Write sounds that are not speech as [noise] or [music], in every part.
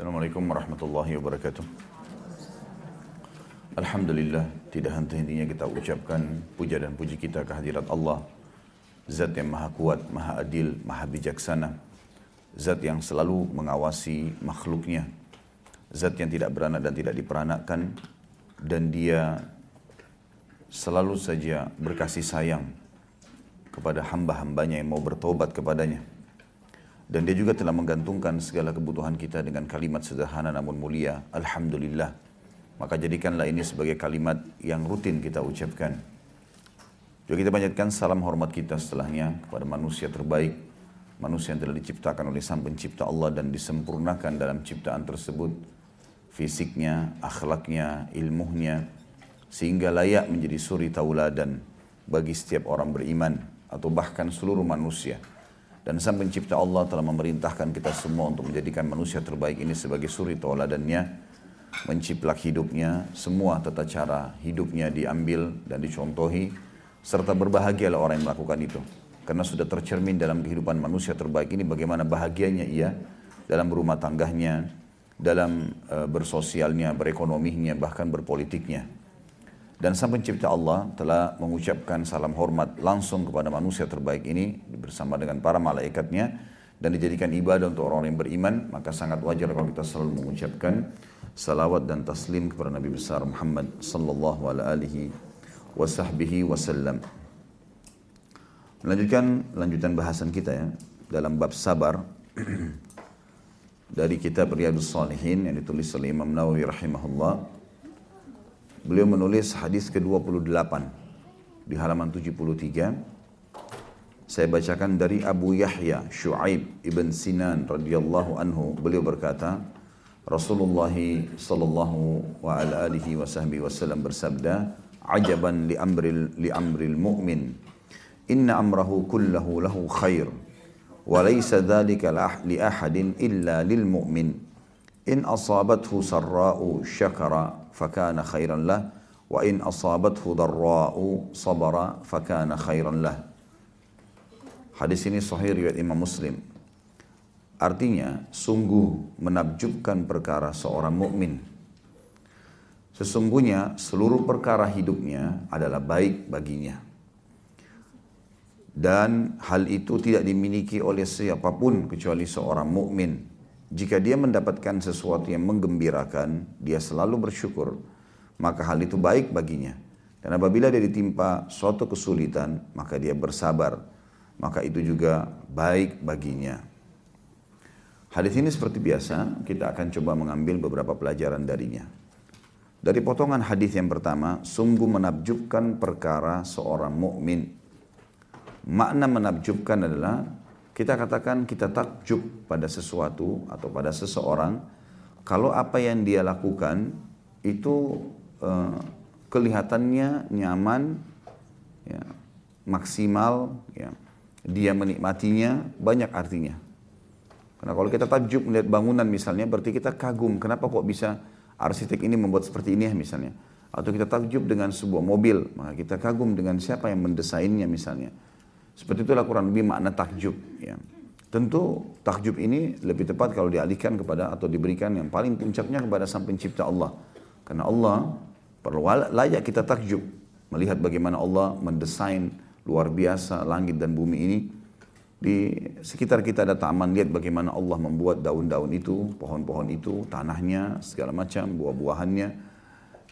Assalamualaikum warahmatullahi wabarakatuh. Alhamdulillah, tidak henti-hentinya kita ucapkan puja dan puji kita kehadirat Allah. Zat yang maha kuat, maha adil, maha bijaksana. Zat yang selalu mengawasi makhluknya. Zat yang tidak beranak dan tidak diperanakkan. Dan dia selalu saja berkasih sayang kepada hamba-hambanya yang mau bertobat kepadanya. Dan dia juga telah menggantungkan segala kebutuhan kita dengan kalimat sederhana namun mulia. Alhamdulillah. Maka jadikanlah ini sebagai kalimat yang rutin kita ucapkan. Juga kita banyakkan salam hormat kita setelahnya kepada manusia terbaik. Manusia yang telah diciptakan oleh sang pencipta Allah dan disempurnakan dalam ciptaan tersebut. Fisiknya, akhlaknya, ilmunya. Sehingga layak menjadi suri tauladan bagi setiap orang beriman. Atau bahkan seluruh manusia. Dan sang pencipta Allah telah memerintahkan kita semua untuk menjadikan manusia terbaik ini sebagai suri tauladannya, menciplak hidupnya, semua tata cara hidupnya diambil dan dicontohi, serta berbahagialah orang yang melakukan itu. Karena sudah tercermin dalam kehidupan manusia terbaik ini bagaimana bahagianya ia dalam rumah tangganya, dalam e, bersosialnya, berekonominya, bahkan berpolitiknya. Dan sang pencipta Allah telah mengucapkan salam hormat langsung kepada manusia terbaik ini bersama dengan para malaikatnya dan dijadikan ibadah untuk orang, -orang yang beriman maka sangat wajar kalau kita selalu mengucapkan salawat dan taslim kepada Nabi besar Muhammad sallallahu alaihi wasallam. Melanjutkan lanjutan bahasan kita ya dalam bab sabar [clears throat] dari kitab Riyadus Salihin yang ditulis oleh Imam Nawawi rahimahullah Beliau menulis hadis ke-28 di halaman 73. Saya bacakan dari Abu Yahya Shu'aib ibn Sinan radhiyallahu anhu. Beliau berkata, Rasulullah sallallahu wa ala alihi wa sahbihi wasallam bersabda, "Ajaban li amril li amril mu'min. Inna amrahu kullahu lahu khair." wa laysa dhalika li ahadin illa lil mu'min in asabathu sarra'u syakara fakana khairan lah wa in asabathu darra'u sabara fakana khairan lah. Hadis ini sahih riwayat Imam Muslim. Artinya sungguh menakjubkan perkara seorang mukmin. Sesungguhnya seluruh perkara hidupnya adalah baik baginya. Dan hal itu tidak dimiliki oleh siapa pun kecuali seorang mukmin jika dia mendapatkan sesuatu yang menggembirakan, dia selalu bersyukur, maka hal itu baik baginya. Dan apabila dia ditimpa suatu kesulitan, maka dia bersabar, maka itu juga baik baginya. Hadis ini seperti biasa, kita akan coba mengambil beberapa pelajaran darinya. Dari potongan hadis yang pertama, sungguh menakjubkan perkara seorang mukmin. Makna menakjubkan adalah kita katakan kita takjub pada sesuatu atau pada seseorang kalau apa yang dia lakukan itu uh, kelihatannya nyaman, ya, maksimal, ya, dia menikmatinya banyak artinya. Karena kalau kita takjub melihat bangunan misalnya, berarti kita kagum. Kenapa kok bisa arsitek ini membuat seperti ini ya misalnya? Atau kita takjub dengan sebuah mobil, maka kita kagum dengan siapa yang mendesainnya misalnya. Seperti itulah kurang lebih makna takjub. Ya. Tentu takjub ini lebih tepat kalau dialihkan kepada atau diberikan yang paling puncaknya kepada sang pencipta Allah. Karena Allah perlu layak kita takjub melihat bagaimana Allah mendesain luar biasa langit dan bumi ini. Di sekitar kita ada taman, lihat bagaimana Allah membuat daun-daun itu, pohon-pohon itu, tanahnya, segala macam, buah-buahannya.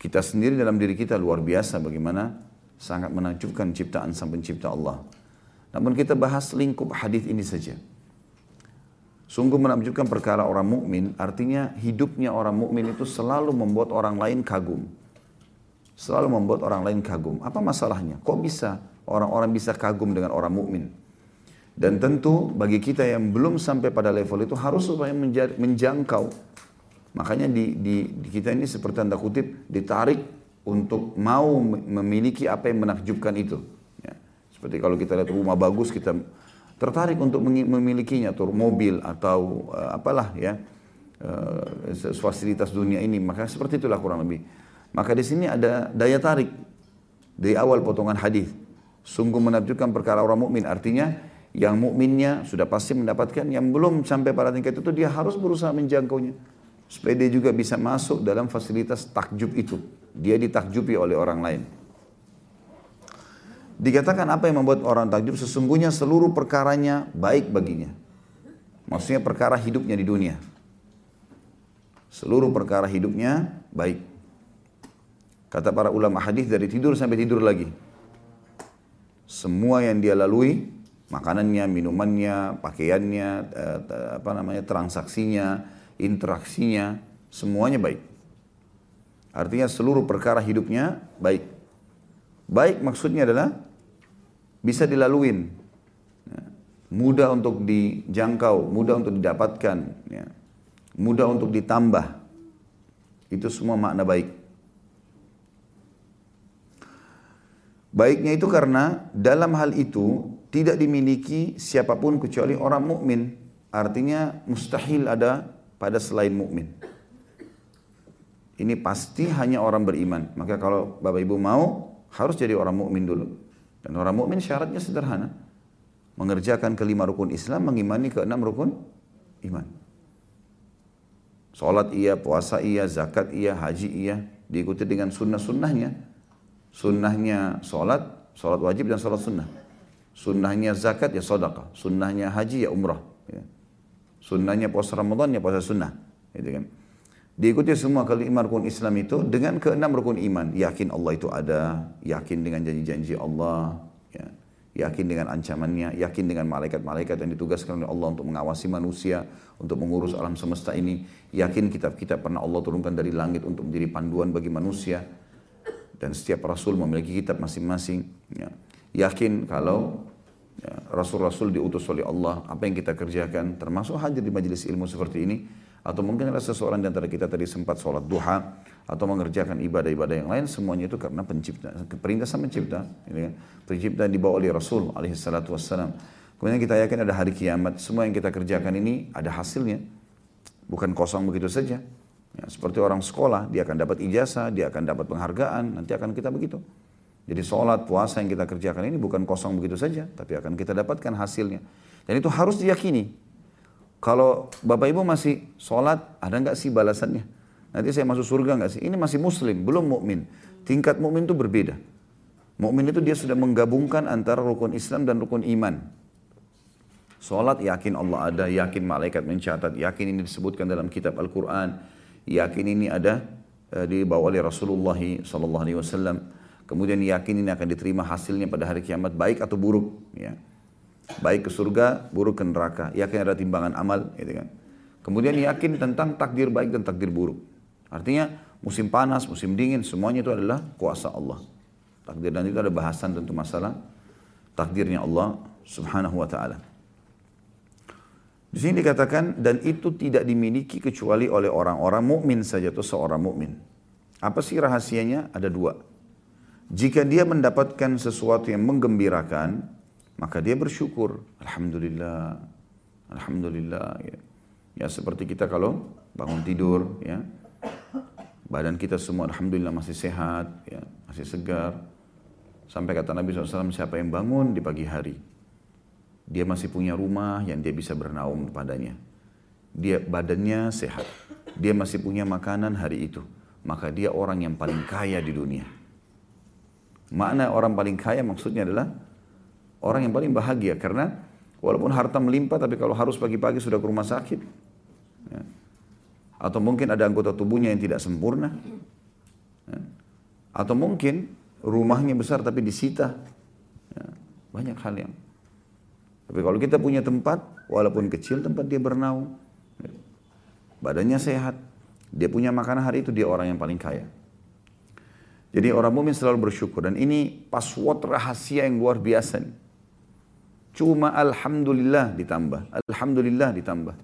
Kita sendiri dalam diri kita luar biasa bagaimana sangat menakjubkan ciptaan sang pencipta Allah. Namun kita bahas lingkup hadis ini saja. Sungguh menakjubkan perkara orang mukmin, artinya hidupnya orang mukmin itu selalu membuat orang lain kagum. Selalu membuat orang lain kagum. Apa masalahnya? Kok bisa orang-orang bisa kagum dengan orang mukmin? Dan tentu bagi kita yang belum sampai pada level itu harus supaya menjangkau. Makanya di, di, di kita ini seperti tanda kutip ditarik untuk mau memiliki apa yang menakjubkan itu. Seperti kalau kita lihat rumah bagus, kita tertarik untuk memilikinya, atau mobil atau uh, apalah ya uh, fasilitas dunia ini. Maka seperti itulah kurang lebih. Maka di sini ada daya tarik dari awal potongan hadis. Sungguh menakjubkan perkara orang mukmin. Artinya yang mukminnya sudah pasti mendapatkan, yang belum sampai pada tingkat itu dia harus berusaha menjangkaunya. supaya dia juga bisa masuk dalam fasilitas takjub itu. Dia ditakjubi oleh orang lain. Dikatakan apa yang membuat orang takjub sesungguhnya seluruh perkaranya baik baginya. Maksudnya perkara hidupnya di dunia. Seluruh perkara hidupnya baik. Kata para ulama hadis dari tidur sampai tidur lagi. Semua yang dia lalui, makanannya, minumannya, pakaiannya, eh, apa namanya, transaksinya, interaksinya, semuanya baik. Artinya seluruh perkara hidupnya baik. Baik maksudnya adalah bisa dilaluin. Ya. Mudah untuk dijangkau, mudah untuk didapatkan. Ya. Mudah untuk ditambah. Itu semua makna baik. Baiknya itu karena dalam hal itu tidak dimiliki siapa pun kecuali orang mukmin. Artinya mustahil ada pada selain mukmin. Ini pasti hanya orang beriman. Maka kalau Bapak Ibu mau harus jadi orang mukmin dulu. Dan orang mukmin syaratnya sederhana. Mengerjakan kelima rukun Islam, mengimani keenam rukun iman. Salat iya, puasa iya, zakat iya, haji iya. Diikuti dengan sunnah-sunnahnya. Sunnahnya sholat, sholat wajib dan sholat sunnah. Sunnahnya zakat ya sodaka. Sunnahnya haji ya umrah. Ya. Sunnahnya puasa Ramadan ya puasa sunnah. Gitu kan. Diikuti semua kelima rukun Islam itu dengan keenam rukun iman. Yakin Allah itu ada, yakin dengan janji-janji Allah, ya. yakin dengan ancamannya, yakin dengan malaikat-malaikat yang ditugaskan oleh Allah untuk mengawasi manusia, untuk mengurus alam semesta ini, yakin kitab-kitab pernah Allah turunkan dari langit untuk menjadi panduan bagi manusia, dan setiap rasul memiliki kitab masing-masing. Ya. Yakin kalau ya, rasul-rasul diutus oleh Allah, apa yang kita kerjakan, termasuk hadir di majelis ilmu seperti ini, atau mungkin ada seseorang di antara kita tadi sempat sholat duha, atau mengerjakan ibadah-ibadah yang lain, semuanya itu karena pencipta, perintah sama pencipta, ini kan? pencipta dibawa oleh Rasul alaihissalatu wassalam. Kemudian kita yakin ada hari kiamat, semua yang kita kerjakan ini ada hasilnya, bukan kosong begitu saja. Ya, seperti orang sekolah, dia akan dapat ijazah, dia akan dapat penghargaan, nanti akan kita begitu. Jadi sholat, puasa yang kita kerjakan ini bukan kosong begitu saja, tapi akan kita dapatkan hasilnya. Dan itu harus diyakini. Kalau Bapak Ibu masih sholat, ada nggak sih balasannya? Nanti saya masuk surga nggak sih? Ini masih muslim, belum mukmin. Tingkat mukmin itu berbeda. Mukmin itu dia sudah menggabungkan antara rukun Islam dan rukun iman. Sholat yakin Allah ada, yakin malaikat mencatat, yakin ini disebutkan dalam kitab Al-Quran yakin ini ada uh, dibawa oleh Rasulullah wasallam. Kemudian yakin ini akan diterima hasilnya pada hari kiamat baik atau buruk, ya. Baik ke surga, buruk ke neraka. Yakin ada timbangan amal, gitu kan. Kemudian yakin tentang takdir baik dan takdir buruk. Artinya musim panas, musim dingin, semuanya itu adalah kuasa Allah. Takdir dan itu ada bahasan tentu masalah takdirnya Allah subhanahu wa ta'ala. Di sini dikatakan dan itu tidak dimiliki kecuali oleh orang-orang mukmin saja atau seorang mukmin. Apa sih rahasianya? Ada dua. Jika dia mendapatkan sesuatu yang menggembirakan, maka dia bersyukur. Alhamdulillah. Alhamdulillah. Ya, ya seperti kita kalau bangun tidur, ya, badan kita semua Alhamdulillah masih sehat, ya, masih segar. Sampai kata Nabi SAW, siapa yang bangun di pagi hari, dia masih punya rumah yang dia bisa bernaung padanya. Dia badannya sehat. Dia masih punya makanan hari itu. Maka dia orang yang paling kaya di dunia. Makna orang paling kaya maksudnya adalah orang yang paling bahagia karena walaupun harta melimpah tapi kalau harus pagi-pagi sudah ke rumah sakit ya. atau mungkin ada anggota tubuhnya yang tidak sempurna ya. atau mungkin rumahnya besar tapi disita ya. banyak hal yang tapi kalau kita punya tempat, walaupun kecil tempat dia bernaung, badannya sehat, dia punya makanan hari itu dia orang yang paling kaya. Jadi orang mukmin selalu bersyukur dan ini password rahasia yang luar biasa nih. Cuma alhamdulillah ditambah, alhamdulillah ditambah.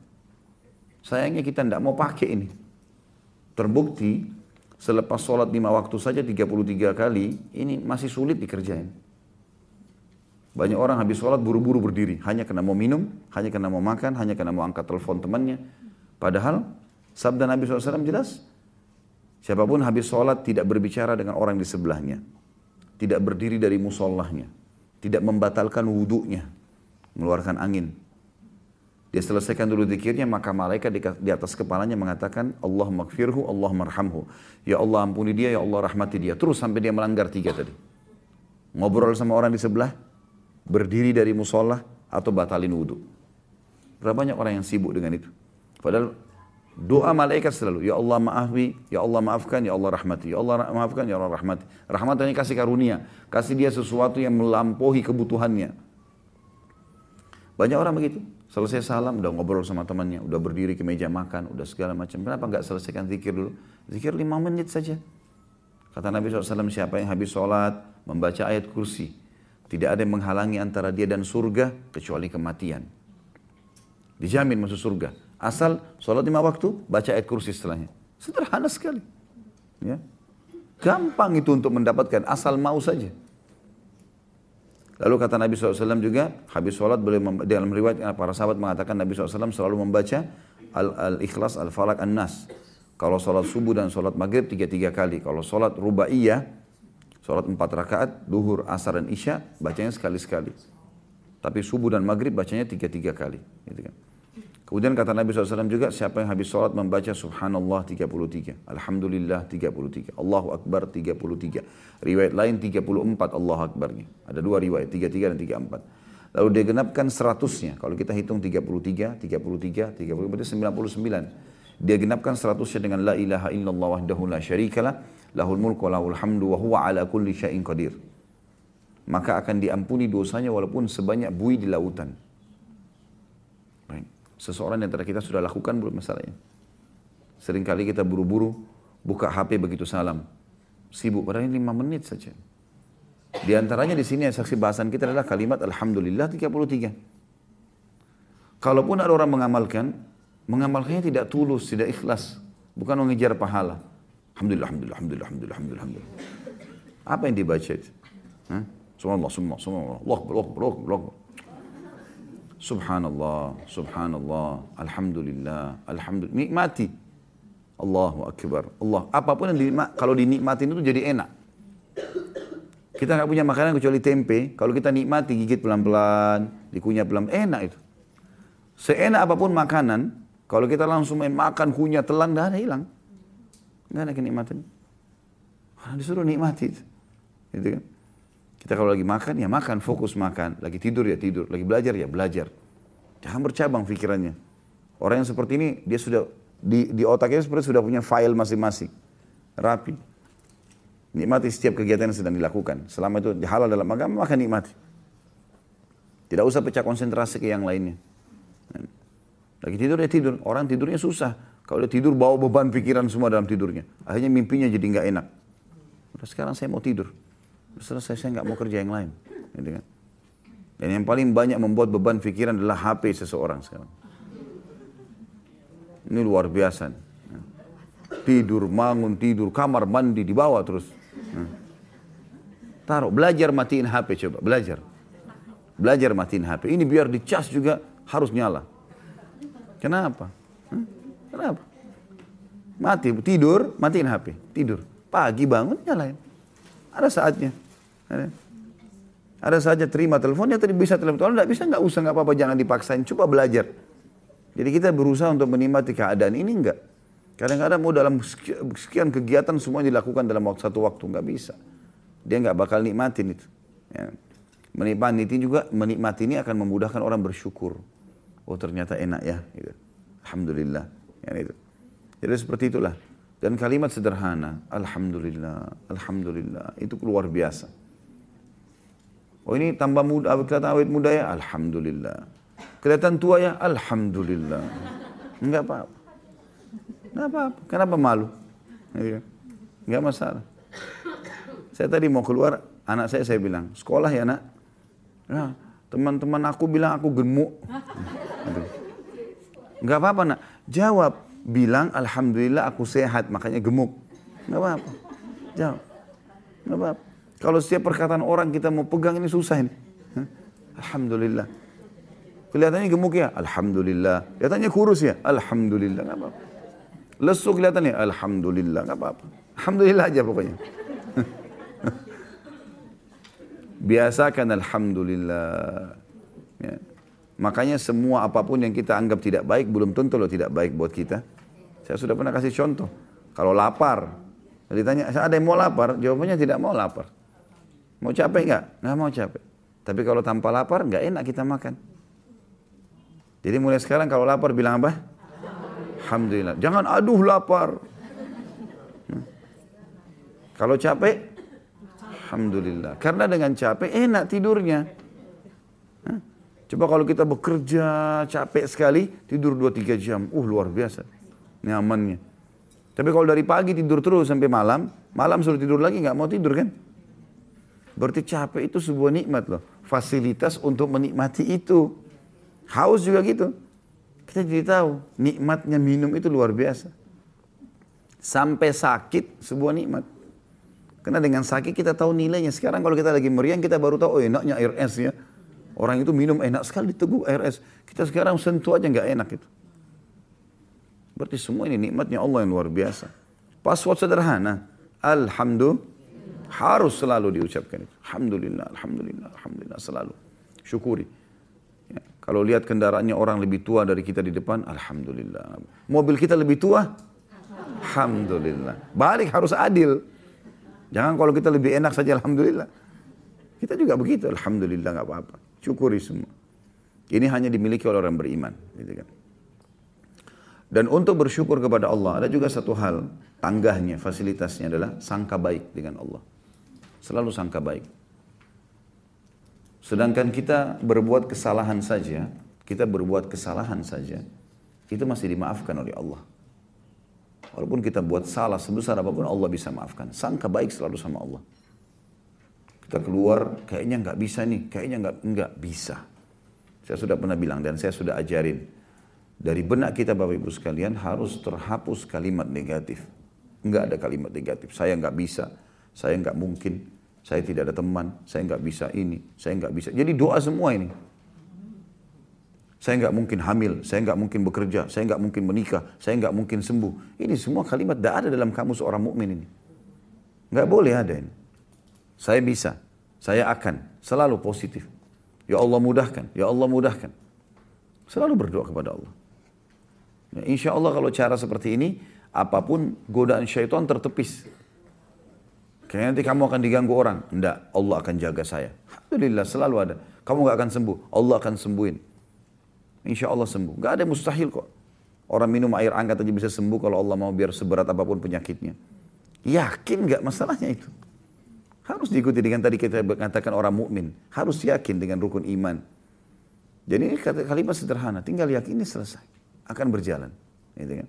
Sayangnya kita tidak mau pakai ini. Terbukti selepas sholat lima waktu saja 33 kali, ini masih sulit dikerjain. Banyak orang habis sholat buru-buru berdiri. Hanya karena mau minum, hanya karena mau makan, hanya karena mau angkat telepon temannya. Padahal sabda Nabi SAW jelas. Siapa pun habis sholat tidak berbicara dengan orang di sebelahnya. Tidak berdiri dari musollahnya. Tidak membatalkan wudhunya. Mengeluarkan angin. Dia selesaikan dulu zikirnya, maka malaikat di, atas kepalanya mengatakan, Allah makfirhu, Allah marhamhu. Ya Allah ampuni dia, ya Allah rahmati dia. Terus sampai dia melanggar tiga tadi. Ngobrol sama orang di sebelah, berdiri dari musola, atau batalin wudhu. Berapa banyak orang yang sibuk dengan itu. Padahal doa malaikat selalu, Ya Allah maafi, Ya Allah maafkan, Ya Allah rahmati. Ya Allah maafkan, Ya Allah rahmati. Rahmatnya kasih karunia. Kasih dia sesuatu yang melampaui kebutuhannya. Banyak orang begitu. Selesai salam, udah ngobrol sama temannya, udah berdiri ke meja makan, udah segala macam. Kenapa nggak selesaikan zikir dulu? Zikir lima menit saja. Kata Nabi SAW, siapa yang habis sholat, membaca ayat kursi. Tidak ada yang menghalangi antara dia dan surga, kecuali kematian. Dijamin masuk surga. Asal sholat lima waktu, baca ayat kursi setelahnya. Sederhana sekali. Ya. Gampang itu untuk mendapatkan, asal mau saja. Lalu kata Nabi SAW juga, habis sholat boleh dalam riwayat para sahabat mengatakan Nabi SAW selalu membaca Al-Ikhlas, Al-Falak, An-Nas. Kalau sholat subuh dan sholat maghrib tiga-tiga kali. Kalau sholat rubaiyah, sholat empat rakaat, duhur, asar, dan isya, bacanya sekali-sekali. Tapi subuh dan maghrib bacanya tiga-tiga kali. Gitu kan. Kemudian kata Nabi SAW juga, siapa yang habis sholat membaca Subhanallah 33, Alhamdulillah 33, Allahu Akbar 33. Riwayat lain 34 Allahu Akbarnya. Ada dua riwayat, 33 dan 34. Lalu dia genapkan seratusnya. Kalau kita hitung 33, 33, 30, berarti 99. Dia genapkan seratusnya dengan La ilaha illallah wahdahu la syarikalah, lahul mulku lahul hamdu wa huwa ala kulli syai'in qadir. Maka akan diampuni dosanya walaupun sebanyak bui di lautan. Seseorang yang antara kita sudah lakukan belum masalahnya. Seringkali kita buru-buru buka HP begitu salam. Sibuk, padahal ini 5 menit saja. Di antaranya di sini saksi bahasan kita adalah kalimat Alhamdulillah 33. Kalaupun ada orang mengamalkan, mengamalkannya tidak tulus, tidak ikhlas. Bukan mengejar pahala. Alhamdulillah, Alhamdulillah, Alhamdulillah, Alhamdulillah, Alhamdulillah. Apa yang dibaca itu? Hah? Subhanallah, subhanallah, subhanallah, Allah, Allah, Allah, Allah. Subhanallah, subhanallah, alhamdulillah, alhamdulillah. Nikmati. Allahu Akbar. Allah. Apa pun yang dinikmat, kalau dinikmatin itu jadi enak. Kita nggak punya makanan kecuali tempe. Kalau kita nikmati, gigit pelan-pelan, dikunyah pelan, enak itu. Seenak apa pun makanan, kalau kita langsung main makan, kunyah, telan, dah ada hilang. Nggak ada kenikmatan. Karena disuruh nikmati itu. Gitu kan? Kita kalau lagi makan ya makan, fokus makan. Lagi tidur ya tidur, lagi belajar ya belajar. Jangan bercabang pikirannya. Orang yang seperti ini dia sudah di, di otaknya seperti sudah punya file masing-masing. Rapi. Nikmati setiap kegiatan yang sedang dilakukan. Selama itu halal dalam agama, maka nikmati. Tidak usah pecah konsentrasi ke yang lainnya. Lagi tidur ya tidur. Orang tidurnya susah. Kalau dia tidur bawa beban pikiran semua dalam tidurnya. Akhirnya mimpinya jadi nggak enak. Sekarang saya mau tidur selesai saya nggak mau kerja yang lain. Gitu kan? Dan yang paling banyak membuat beban pikiran adalah HP seseorang sekarang. Ini luar biasa. Tidur, bangun, tidur, kamar, mandi, di bawah terus. Taruh, belajar matiin HP coba, belajar. Belajar matiin HP. Ini biar dicas juga harus nyala. Kenapa? Kenapa? Mati, tidur, matiin HP. Tidur. Pagi bangun, nyalain. Ada saatnya. Ada. Ada saja terima telepon, ya tadi bisa telepon. Kalau tidak bisa nggak usah, nggak apa-apa, jangan dipaksain. Coba belajar. Jadi kita berusaha untuk menikmati keadaan ini enggak. Kadang-kadang mau dalam sekian kegiatan semua dilakukan dalam waktu satu waktu nggak bisa. Dia nggak bakal nikmatin itu. Ya. Menikmati juga menikmati ini akan memudahkan orang bersyukur. Oh ternyata enak ya. Gitu. Alhamdulillah. Ya, itu. Jadi seperti itulah. Dan kalimat sederhana, Alhamdulillah, Alhamdulillah, itu luar biasa. Oh ini tambah muda, kelihatan awet muda ya, Alhamdulillah. Kelihatan tua ya, Alhamdulillah. Enggak apa-apa. Enggak apa-apa. Kenapa malu? Iya. Enggak masalah. Saya tadi mau keluar, anak saya saya bilang, sekolah ya nak. Nah, teman-teman aku bilang aku gemuk. Enggak apa-apa nak. Jawab, bilang Alhamdulillah aku sehat, makanya gemuk. Enggak apa-apa. Jawab. Enggak apa-apa. Kalau setiap perkataan orang kita mau pegang ini susah ini. Alhamdulillah. Kelihatannya gemuk ya? Alhamdulillah. Kelihatannya kurus ya? Alhamdulillah. Enggak apa-apa. Lesu kelihatannya? Alhamdulillah. Enggak apa-apa. Alhamdulillah aja pokoknya. [laughs] Biasakan Alhamdulillah. Ya. Makanya semua apa pun yang kita anggap tidak baik, belum tentu loh tidak baik buat kita. Saya sudah pernah kasih contoh. Kalau lapar, ditanya, ada yang mau lapar? Jawabannya tidak mau lapar. Mau capek nggak? Nggak mau capek. Tapi kalau tanpa lapar, nggak enak kita makan. Jadi mulai sekarang kalau lapar bilang apa? Alhamdulillah. Jangan aduh lapar. Hmm. Kalau capek, Alhamdulillah. Karena dengan capek enak tidurnya. Coba kalau kita bekerja capek sekali, tidur 2-3 jam. Uh luar biasa. Nyamannya. Tapi kalau dari pagi tidur terus sampai malam, malam suruh tidur lagi nggak mau tidur kan? Berarti capek itu sebuah nikmat loh. Fasilitas untuk menikmati itu. Haus juga gitu. Kita jadi tahu nikmatnya minum itu luar biasa. Sampai sakit sebuah nikmat. Karena dengan sakit kita tahu nilainya. Sekarang kalau kita lagi meriang kita baru tahu oh enaknya air es ya. Orang itu minum enak sekali teguh air es. Kita sekarang sentuh aja nggak enak itu. Berarti semua ini nikmatnya Allah yang luar biasa. Password sederhana. Alhamdulillah. Harus selalu diucapkan itu. Alhamdulillah, Alhamdulillah, Alhamdulillah. Selalu. Syukuri. Ya. Kalau lihat kendaraannya orang lebih tua dari kita di depan, Alhamdulillah. Mobil kita lebih tua, Alhamdulillah. Balik harus adil. Jangan kalau kita lebih enak saja Alhamdulillah. Kita juga begitu, Alhamdulillah nggak apa-apa. Syukuri semua. Ini hanya dimiliki oleh orang beriman. Gitu kan. Dan untuk bersyukur kepada Allah, ada juga satu hal, tanggahnya, fasilitasnya adalah sangka baik dengan Allah. Selalu sangka baik. Sedangkan kita berbuat kesalahan saja, kita berbuat kesalahan saja, itu masih dimaafkan oleh Allah. Walaupun kita buat salah sebesar apa pun Allah bisa maafkan. Sangka baik selalu sama Allah. Kita keluar kayaknya nggak bisa nih, kayaknya nggak nggak bisa. Saya sudah pernah bilang dan saya sudah ajarin dari benak kita Bapak Ibu sekalian harus terhapus kalimat negatif. Nggak ada kalimat negatif. Saya nggak bisa, saya nggak mungkin, saya tidak ada teman, saya nggak bisa ini, saya nggak bisa. Jadi doa semua ini. Saya nggak mungkin hamil, saya nggak mungkin bekerja, saya nggak mungkin menikah, saya nggak mungkin sembuh. Ini semua kalimat tidak ada dalam kamus orang mukmin ini. Nggak boleh ada ini. Saya bisa, saya akan, selalu positif. Ya Allah mudahkan, ya Allah mudahkan. Selalu berdoa kepada Allah. Ya, insya Allah kalau cara seperti ini, apa pun godaan syaitan tertepis. Kayaknya nanti kamu akan diganggu orang. Enggak, Allah akan jaga saya. Alhamdulillah selalu ada. Kamu nggak akan sembuh, Allah akan sembuhin. Insya Allah sembuh. Gak ada mustahil kok. Orang minum air angkat aja bisa sembuh kalau Allah mau biar seberat apa pun penyakitnya. Yakin gak masalahnya itu? Harus diikuti dengan tadi kita katakan orang mukmin. Harus yakin dengan rukun iman. Jadi ini kalimat sederhana. Tinggal yakin ini selesai. Akan berjalan. Gitu kan?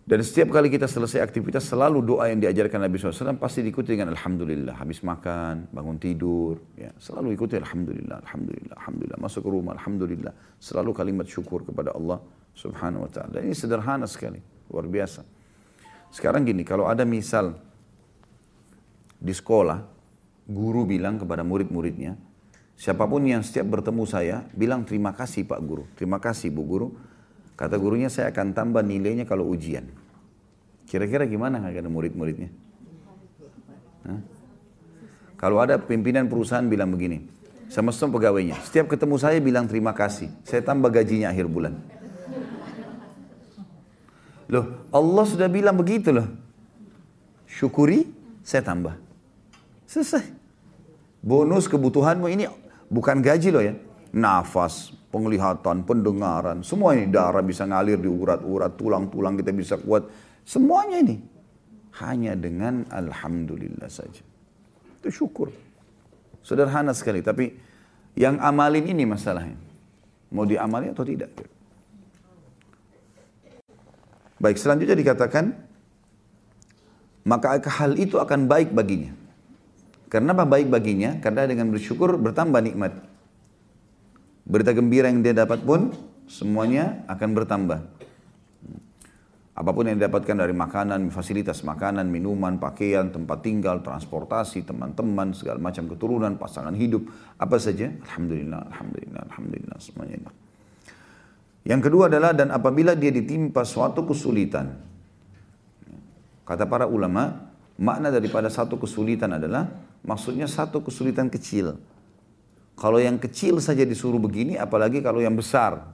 Dan setiap kali kita selesai aktivitas selalu doa yang diajarkan Nabi SAW pasti diikuti dengan Alhamdulillah. Habis makan, bangun tidur. Ya, selalu ikuti Alhamdulillah, Alhamdulillah, Alhamdulillah. Masuk ke rumah, Alhamdulillah. Selalu kalimat syukur kepada Allah Subhanahu Wa Taala. Dan ini sederhana sekali, luar biasa. Sekarang gini, kalau ada misal di sekolah, guru bilang kepada murid-muridnya, siapa pun yang setiap bertemu saya, bilang terima kasih Pak Guru, terima kasih Bu Guru. Kata gurunya saya akan tambah nilainya kalau ujian. Kira-kira gimana ada murid-muridnya? Kalau ada pimpinan perusahaan bilang begini, sama semua pegawainya, setiap ketemu saya bilang terima kasih, saya tambah gajinya akhir bulan. Loh, Allah sudah bilang begitu loh. Syukuri, saya tambah. Selesai. Bonus kebutuhanmu ini bukan gaji loh ya. Nafas, penglihatan, pendengaran, semua ini darah bisa ngalir di urat-urat, tulang-tulang kita bisa kuat. Semuanya ini hanya dengan alhamdulillah saja. Itu syukur. Sederhana sekali, tapi yang amalin ini masalahnya. Mau diamali atau tidak? Baik, selanjutnya dikatakan maka hal itu akan baik baginya. Kenapa baik baginya? Karena dengan bersyukur bertambah nikmat. Berita gembira yang dia dapat pun semuanya akan bertambah. Apa pun yang didapatkan dari makanan, fasilitas makanan, minuman, pakaian, tempat tinggal, transportasi, teman-teman, segala macam keturunan, pasangan hidup, apa saja. Alhamdulillah, Alhamdulillah, Alhamdulillah, semuanya ini. Yang kedua adalah dan apabila dia ditimpa suatu kesulitan. Kata para ulama, makna daripada satu kesulitan adalah maksudnya satu kesulitan kecil. Kalau yang kecil saja disuruh begini, apalagi kalau yang besar.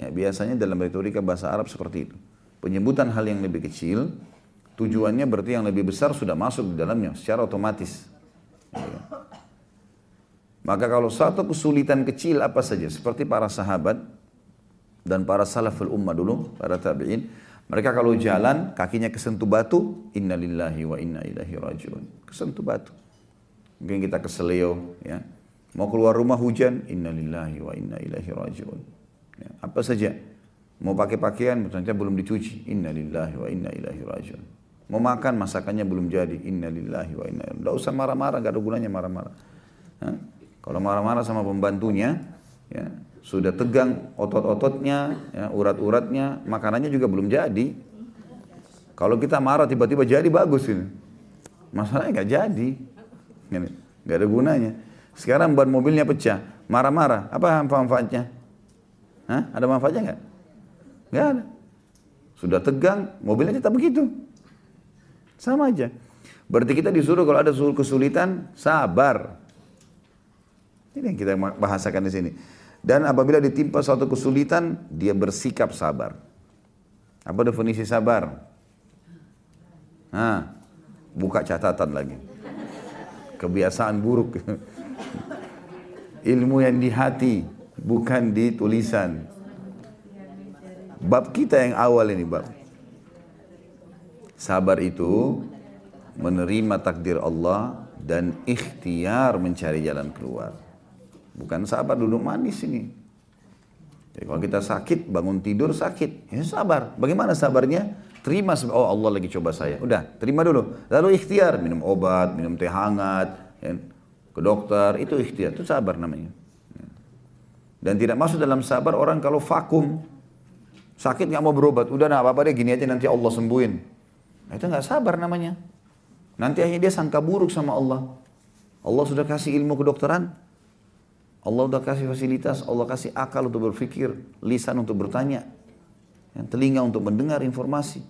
Ya, biasanya dalam retorika bahasa Arab seperti itu. Penyebutan hal yang lebih kecil, tujuannya berarti yang lebih besar sudah masuk di dalamnya secara otomatis. Ya. Maka kalau satu kesulitan kecil apa saja, seperti para sahabat dan para salaful ummah dulu, para tabi'in, mereka kalau jalan kakinya kesentuh batu, innalillahi wa inna ilaihi rajiun. Kesentuh batu. Mungkin kita keseleo, ya Mau keluar rumah hujan, innalillahi wa inna ilaihi rajiun. Ya, apa saja. Mau pakai pakaian, ternyata belum dicuci, innalillahi wa inna ilaihi rajiun. Mau makan, masakannya belum jadi, innalillahi wa inna ilaihi usah marah-marah, gak ada gunanya marah-marah. Kalau marah-marah sama pembantunya, ya, sudah tegang otot-ototnya, ya, urat-uratnya, makanannya juga belum jadi. Kalau kita marah tiba-tiba jadi bagus ini. Masalahnya nggak jadi, nggak ada gunanya. Sekarang ban mobilnya pecah, marah-marah. Apa manfaatnya? Hah? Ada manfaatnya nggak? Nggak ada. Sudah tegang, mobilnya tetap begitu. Sama aja. Berarti kita disuruh kalau ada kesulitan, sabar. Ini yang kita bahasakan di sini. Dan apabila ditimpa suatu kesulitan, dia bersikap sabar. Apa definisi sabar? Nah, buka catatan lagi. Kebiasaan buruk. [laughs] Ilmu yang di hati, bukan di tulisan. Bab kita yang awal ini bab. Sabar itu menerima takdir Allah dan ikhtiar mencari jalan keluar. Bukan sabar duduk manis ini. Jadi kalau kita sakit, bangun tidur sakit, ya sabar. Bagaimana sabarnya? Terima, oh Allah lagi coba saya. Udah, terima dulu. Lalu ikhtiar, minum obat, minum teh hangat, ya ke dokter, itu ikhtiar, itu sabar namanya. Dan tidak masuk dalam sabar orang kalau vakum, sakit nggak mau berobat, udah nah apa-apa deh gini aja nanti Allah sembuhin. Nah, itu nggak sabar namanya. Nanti akhirnya dia sangka buruk sama Allah. Allah sudah kasih ilmu kedokteran, Allah sudah kasih fasilitas, Allah kasih akal untuk berpikir, lisan untuk bertanya, yang telinga untuk mendengar informasi.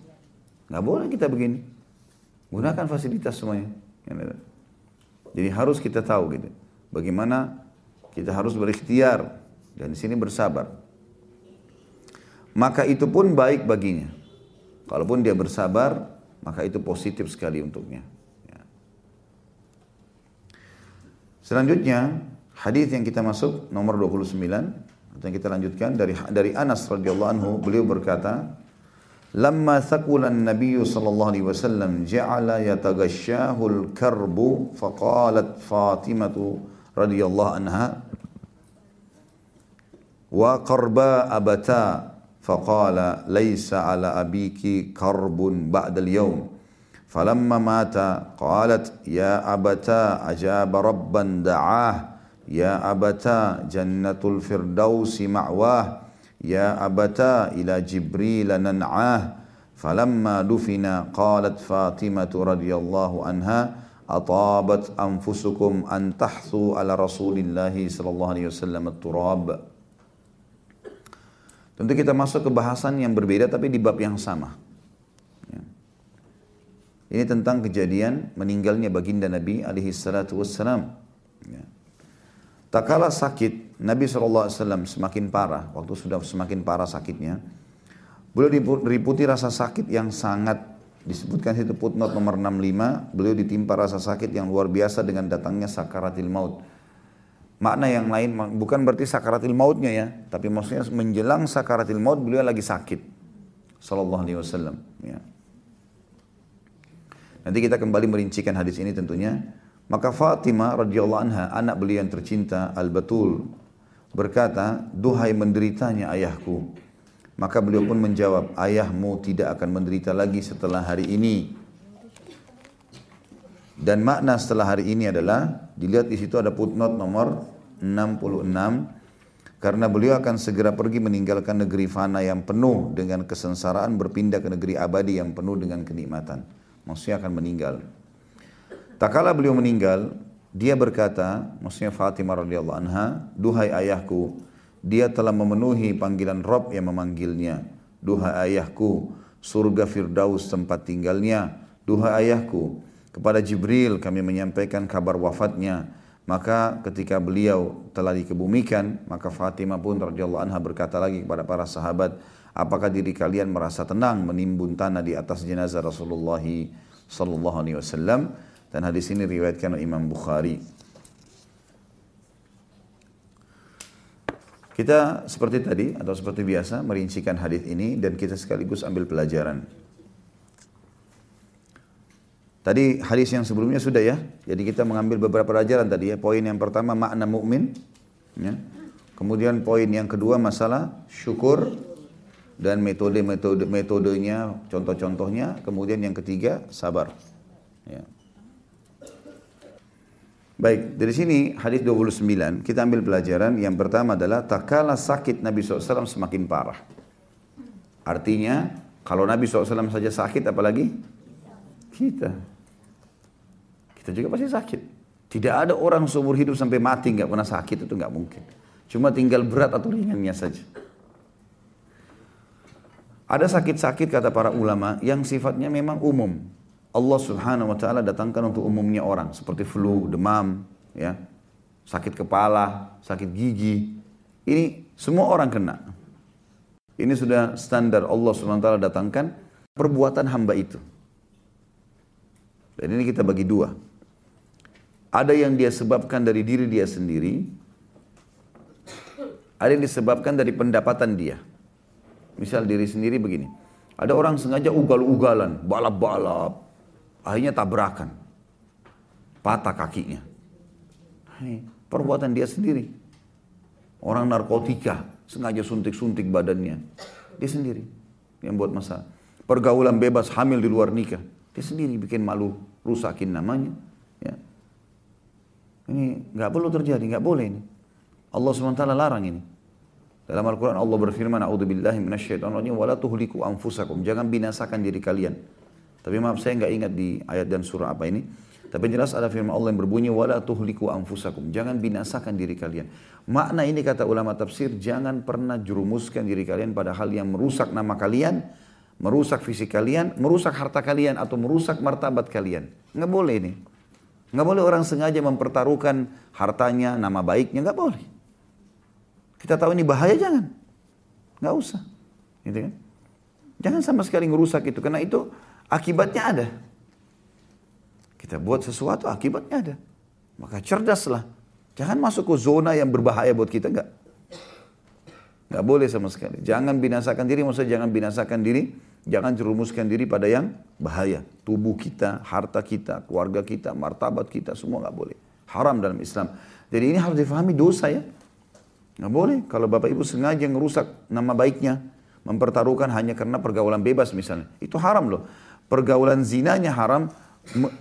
Nggak boleh kita begini. Gunakan fasilitas semuanya. Jadi harus kita tahu gitu. Bagaimana kita harus berikhtiar dan di sini bersabar. Maka itu pun baik baginya. Kalaupun dia bersabar, maka itu positif sekali untuknya. Ya. Selanjutnya, hadis yang kita masuk nomor 29 atau yang kita lanjutkan dari dari Anas radhiyallahu anhu, beliau berkata, لما ثقل النبي صلى الله عليه وسلم جعل يتغشاه الكرب فقالت فاطمة رضي الله عنها وقربا أبتا. فقال ليس على أبيك كرب بعد اليوم. فلما مات قالت يا أبتا أجاب ربا دعاه يا أبتا جنة الفردوس معواه Ya abata ila Jibril nan'ah falamma dufina qalat Fatimah radhiyallahu anha atabat anfusukum an tahthu ala Rasulillah sallallahu alaihi wasallam turab Tentu kita masuk ke bahasan yang berbeda tapi di bab yang sama. Ya. Ini tentang kejadian meninggalnya baginda Nabi alaihi salatu wassalam. Ya. Tak kalah sakit Nabi SAW semakin parah, waktu sudah semakin parah sakitnya, beliau diliputi rasa sakit yang sangat, disebutkan situ footnote nomor 65, beliau ditimpa rasa sakit yang luar biasa dengan datangnya sakaratil maut. Makna yang lain, bukan berarti sakaratil mautnya ya, tapi maksudnya menjelang sakaratil maut beliau lagi sakit. Sallallahu alaihi wasallam. Ya. Nanti kita kembali merincikan hadis ini tentunya. Maka Fatimah radhiyallahu anha, anak beliau yang tercinta Al-Batul, berkata, "Duhai menderitanya ayahku." Maka beliau pun menjawab, "Ayahmu tidak akan menderita lagi setelah hari ini." Dan makna setelah hari ini adalah dilihat di situ ada footnote nomor 66 karena beliau akan segera pergi meninggalkan negeri fana yang penuh dengan kesengsaraan berpindah ke negeri abadi yang penuh dengan kenikmatan. Maksudnya akan meninggal. Tak kala beliau meninggal, dia berkata, maksudnya Fatimah radhiyallahu anha, duhai ayahku, dia telah memenuhi panggilan Rob yang memanggilnya. Duhai ayahku, surga Firdaus tempat tinggalnya. Duhai ayahku, kepada Jibril kami menyampaikan kabar wafatnya. Maka ketika beliau telah dikebumikan, maka Fatimah pun radhiyallahu anha berkata lagi kepada para sahabat, apakah diri kalian merasa tenang menimbun tanah di atas jenazah Rasulullah sallallahu alaihi wasallam? Dan hadis ini riwayatkan oleh Imam Bukhari. Kita seperti tadi atau seperti biasa merincikan hadis ini dan kita sekaligus ambil pelajaran. Tadi hadis yang sebelumnya sudah ya. Jadi kita mengambil beberapa pelajaran tadi ya. Poin yang pertama makna mukmin ya. Kemudian poin yang kedua masalah syukur dan metode-metode metodenya, contoh-contohnya. Kemudian yang ketiga sabar. Ya. Baik, dari sini hadis 29 kita ambil pelajaran. Yang pertama adalah tak kalah sakit Nabi SAW semakin parah. Artinya kalau Nabi SAW saja sakit apalagi kita. Kita juga pasti sakit. Tidak ada orang seumur hidup sampai mati nggak pernah sakit itu nggak mungkin. Cuma tinggal berat atau ringannya saja. Ada sakit-sakit kata para ulama yang sifatnya memang umum. Allah subhanahu wa ta'ala datangkan untuk umumnya orang. Seperti flu, demam, ya, sakit kepala, sakit gigi. Ini semua orang kena. Ini sudah standar Allah subhanahu wa ta'ala datangkan perbuatan hamba itu. Dan ini kita bagi dua. Ada yang dia sebabkan dari diri dia sendiri. Ada yang disebabkan dari pendapatan dia. Misal diri sendiri begini. Ada orang sengaja ugal-ugalan, balap-balap, Akhirnya tabrakan. Patah kakinya. Hei, perbuatan dia sendiri. Orang narkotika sengaja suntik-suntik badannya. Dia sendiri yang buat masalah. Pergaulan bebas hamil di luar nikah. Dia sendiri bikin malu, rusakin namanya. Ya. Ini nggak perlu terjadi, nggak boleh ini. Allah SWT larang ini. Dalam Al-Quran Allah berfirman, A'udzubillahi minasyaitonirrajim, wa la tuhliku anfusakum. Jangan binasakan diri kalian. Tapi maaf saya nggak ingat di ayat dan surah apa ini. Tapi jelas ada firman Allah yang berbunyi wala tuhliku anfusakum. Jangan binasakan diri kalian. Makna ini kata ulama tafsir jangan pernah jerumuskan diri kalian pada hal yang merusak nama kalian, merusak fisik kalian, merusak harta kalian atau merusak martabat kalian. Nggak boleh ini. Nggak boleh orang sengaja mempertaruhkan hartanya, nama baiknya, nggak boleh. Kita tahu ini bahaya jangan. Nggak usah. Gitu kan? Jangan sama sekali ngerusak itu karena itu Akibatnya ada. Kita buat sesuatu, akibatnya ada. Maka cerdaslah. Jangan masuk ke zona yang berbahaya buat kita, enggak. Enggak boleh sama sekali. Jangan binasakan diri, maksudnya jangan binasakan diri, jangan jerumuskan diri pada yang bahaya. Tubuh kita, harta kita, keluarga kita, martabat kita, semua enggak boleh. Haram dalam Islam. Jadi ini harus difahami dosa ya. Enggak boleh. Kalau Bapak Ibu sengaja ngerusak nama baiknya, mempertaruhkan hanya karena pergaulan bebas misalnya. Itu haram loh pergaulan zinanya haram,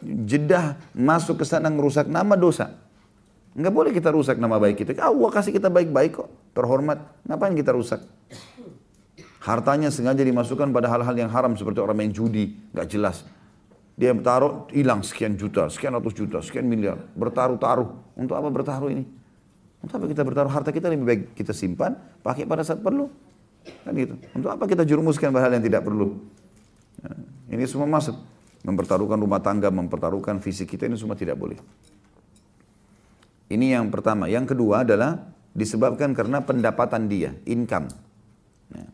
jedah masuk ke sana merusak nama dosa. Enggak boleh kita rusak nama baik kita. Allah kasih kita baik-baik kok, terhormat. Ngapain kita rusak? Hartanya sengaja dimasukkan pada hal-hal yang haram seperti orang main judi, nggak jelas. Dia taruh hilang sekian juta, sekian ratus juta, sekian miliar. Bertaruh-taruh. Untuk apa bertaruh ini? Untuk apa kita bertaruh harta kita lebih baik kita simpan, pakai pada saat perlu. Kan gitu. Untuk apa kita jurumuskan hal yang tidak perlu? Ini semua masuk. Mempertaruhkan rumah tangga, mempertaruhkan fisik kita, ini semua tidak boleh. Ini yang pertama. Yang kedua adalah disebabkan karena pendapatan dia, income. Ya.